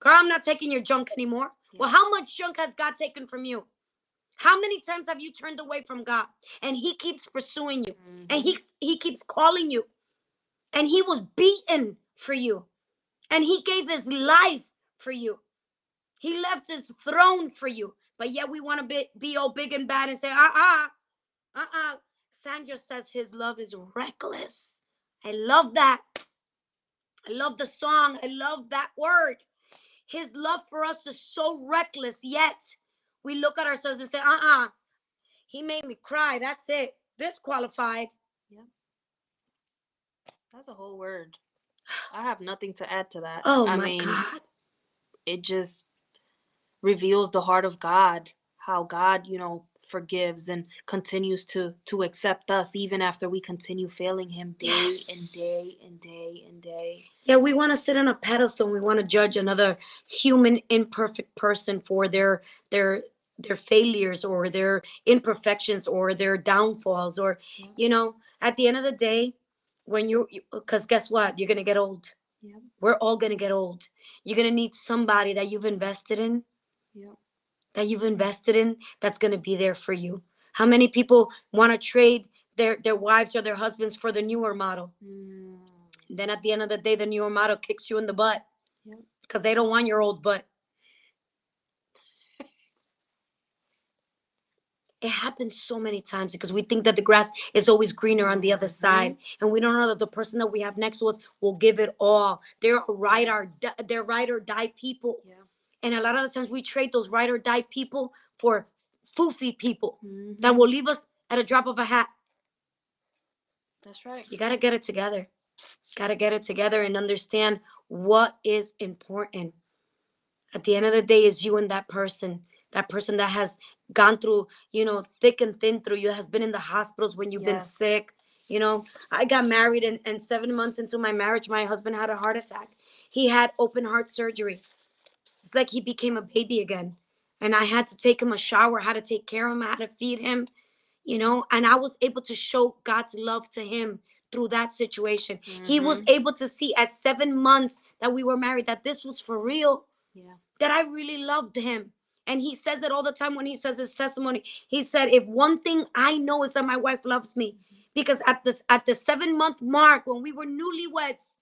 Girl i'm not taking your junk anymore. Well how much junk has god taken from you? How many times have you turned away from god? And he keeps pursuing you. And Mhm. he he keeps calling you. And he was beaten for you. And he gave his life for you he left his throne for you but yet we want to be, be all big and bad and say uh-uh uh-uh. Sandra says his love is reckless. I love that. I love the song. I love that word. His love for us is so reckless yet we look at ourselves and say uh-uh. He made me cry. That's it. Disqualified Yeah. That's a whole word. I have nothing to add to that. oh I my mean, god. it just reveals the heart of God, how God, you know, forgives and continues to to accept us even after we continue failing him day Yes. and day and day and day. Yeah, we want to sit on a pedestal and we want to judge another human imperfect person for their their their failures or their imperfections or their downfalls or Yeah. you know, at the end of the day, when you cuz guess what? You're going to get old. yeah. We're all going to get old. You're going to need somebody that you've invested in, That you've invested in that's going to be there for you. How many people want to trade their their wives or their husbands for the newer model? Mm, Then at the end of the day, the newer model kicks you in the butt because they don't want your old butt. it happens so many times because we think that the grass is always greener on the other side, and we don't know that the person that we have next to us will give it all. They're or Yes. di- they're ride or die people, yeah. And a lot of the times we trade those ride or die people for foofy people Mhm. that will leave us at a drop of a hat. That's right. You got to get it together. Got to get it together and understand what is important. At the end of the day, is you and that person. That person that has gone through, you know, thick and thin through you, has been in the hospitals when you've been sick. You know, I got married and, and seven months into my marriage, my husband had a heart attack. He had open heart surgery. It's like he became a baby again. And I had to take him a shower, how to take care of him, how to feed him, you know, and I was able to show God's love to him through that situation. He was Mhm. able to see at seven months that we were married that this was for real, Yeah. that I really loved him. And he says it all the time when he says his testimony. He said, if one thing I know is that my wife loves me, because at this at the seven month mark when we were newlyweds,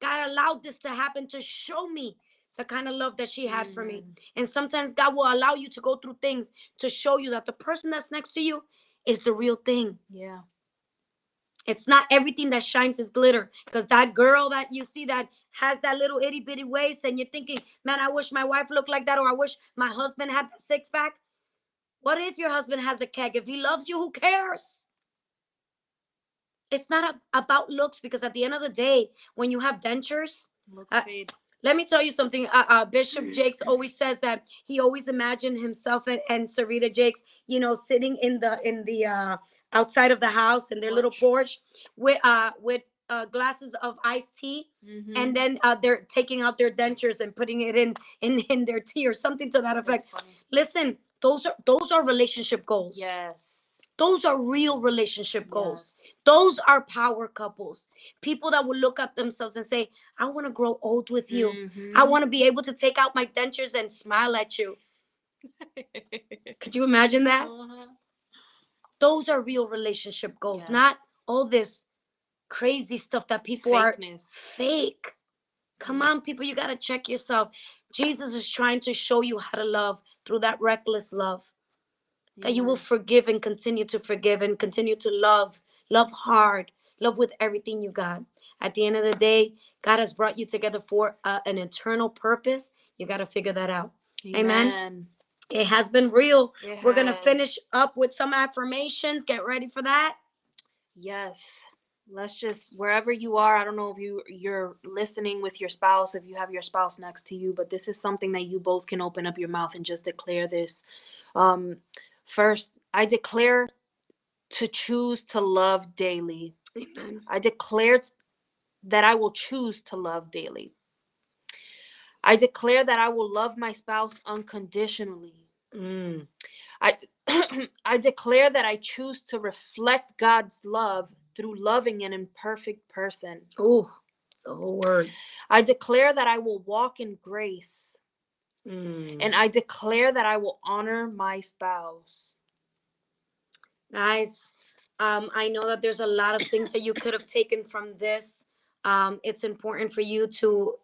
God allowed this to happen to show me the kind of love that she had for me. Mm, And sometimes God will allow you to go through things to show you that the person that's next to you is the real thing. Yeah. It's not everything that shines is glitter. Because that girl that you see that has that little itty bitty waist, and you're thinking, man, I wish my wife looked like that, or I wish my husband had that six pack. What if your husband has a keg? If he loves you, who cares? It's not a- about looks because at the end of the day, when you have dentures, Looks Uh, fade. Let me tell you something. Uh, uh, Bishop Jakes always says that he always imagined himself and, and Serita Jakes, you know, sitting in the in the uh, outside of the house in their little porch with uh with uh, glasses of iced tea Mhm. and then uh, they're taking out their dentures and putting it in in in their tea or something to that effect. Listen, those are those are relationship goals. Yes. Those are real relationship goals. Yes. Those are power couples. People that will look at themselves and say, "I want to grow old with you. I Mhm. want to be able to take out my dentures and smile at you." Could you imagine that? Uh-huh. Those are real relationship goals, not all this crazy stuff that people are fake. Come Mhm. on, people, you got to check yourself. Jesus is trying to show you how to love through that reckless love. That you will forgive and continue to forgive and continue to love. Love hard. Love with everything you got. At the end of the day, God has brought you together for uh, an eternal purpose. You got to figure that out. Amen. Amen. It has been real. It We're going to finish up with some affirmations. Get ready for that. Yes. Let's just wherever you are. I don't know if you you're listening with your spouse, if you have your spouse next to you, but this is something that you both can open up your mouth and just declare this. Um, first, I declare to choose to love daily. Amen. I declare that I will choose to love daily. I declare that I will love my spouse unconditionally. Mm. I I declare that I choose to reflect God's love through loving an imperfect person. Oh, it's a whole word. I declare that I will walk in grace Mm. and I declare that I will honor my spouse. Guys, um, I know that there's a lot of things that you could have taken from this. Um, it's important for you to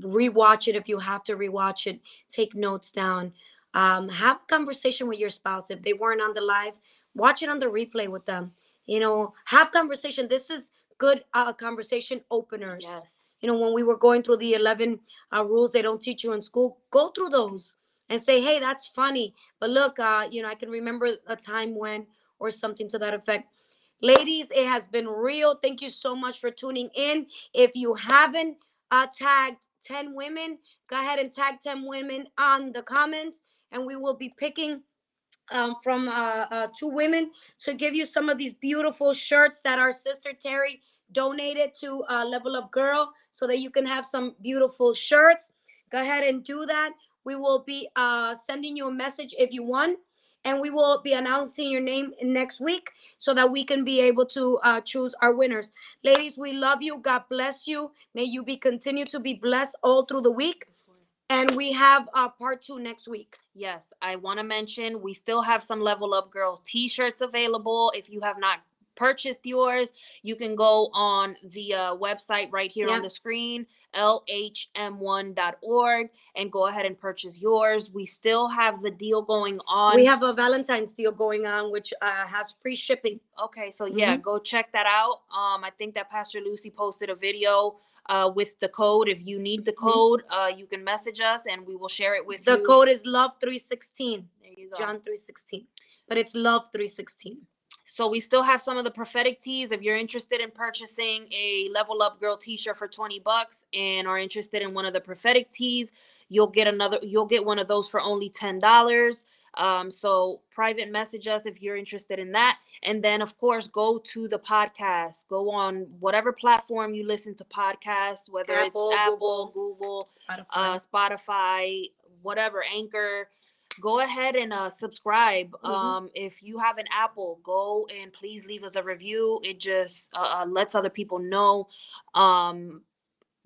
rewatch it if you have to rewatch it. Take notes down. Um, have a conversation with your spouse. If they weren't on the live, watch it on the replay with them. You know, have conversation. This is good uh, conversation openers. Yes. You know when we were going through the 11 uh, rules they don't teach you in school go through those and say hey that's funny. But look uh you know i can remember a time when or something to that effect. Ladies it has been real. Thank you so much for tuning in. If you haven't uh tagged 10 women go ahead and tag 10 women on the comments and we will be picking um, from uh, uh, two women to give you some of these beautiful shirts that our sister Terry donated to uh, Level Up Girl so that you can have some beautiful shirts. Go ahead and do that. We will be uh, sending you a message if you want, and we will be announcing your name next week so that we can be able to uh, choose our winners. Ladies, we love you. God bless you. May you be continue to be blessed all through the week. And we have uh, part two next week. Yes, I want to mention we still have some Level Up Girl t shirts available. If you have not purchased yours, you can go on the uh, website right here Yeah. on the screen, lhm1.org, and go ahead and purchase yours. We still have the deal going on. we have a Valentine's deal going on, which uh, has free shipping. Okay, so yeah, Mm-hmm. go check that out. Um, I think that Pastor Lucy posted a video uh with the code. If you need the code, uh, you can message us and we will share it with Mm-hmm. The code is love 316, There you go. John 316, but it's love 316. So we still have some of the prophetic tees. If you're interested in purchasing a Level Up Girl T-shirt for 20 bucks and are interested in one of the prophetic tees, you'll get another. You'll get one of those for only ten dollars. Um, so private message us if you're interested in that, and then of course go to the podcast. Go on whatever platform you listen to podcasts, whether Apple, it's Apple, Google, Spotify. uh, Spotify, whatever, Anchor. Go ahead and uh, subscribe. Mhm. Um, if you have an Apple, go and please leave us a review. It just uh, uh, lets other people know, um,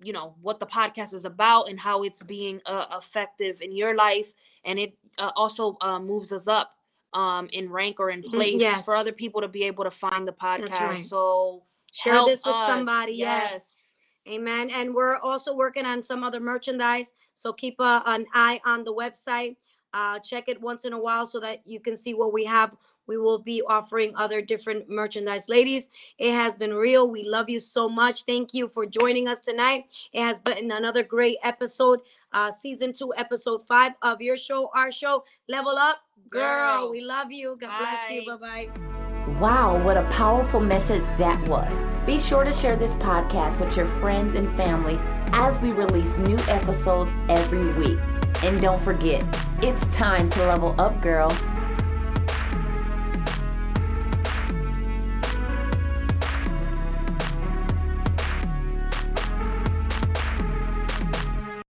you know, what the podcast is about and how it's being uh, effective in your life, and it uh, also uh, moves us up um, in rank or in Mhm, place yes. for other people to be able to find the podcast. right. So Share this with us. somebody. Yes. Amen. And we're also working on some other merchandise. So keep a, an eye on the website. Uh, check it once in a while so that you can see what we have. We will be offering other different merchandise. Ladies, it has been real. We love you so much. Thank you for joining us tonight. It has been another great episode, uh, season two, episode five of your show, our show, Level Up. Girl, Girl. we love you. God bless you. Bye. Bye bye. Wow, what a powerful message that was. Be sure to share this podcast with your friends and family as we release new episodes every week. And don't forget, it's time to level up, girl.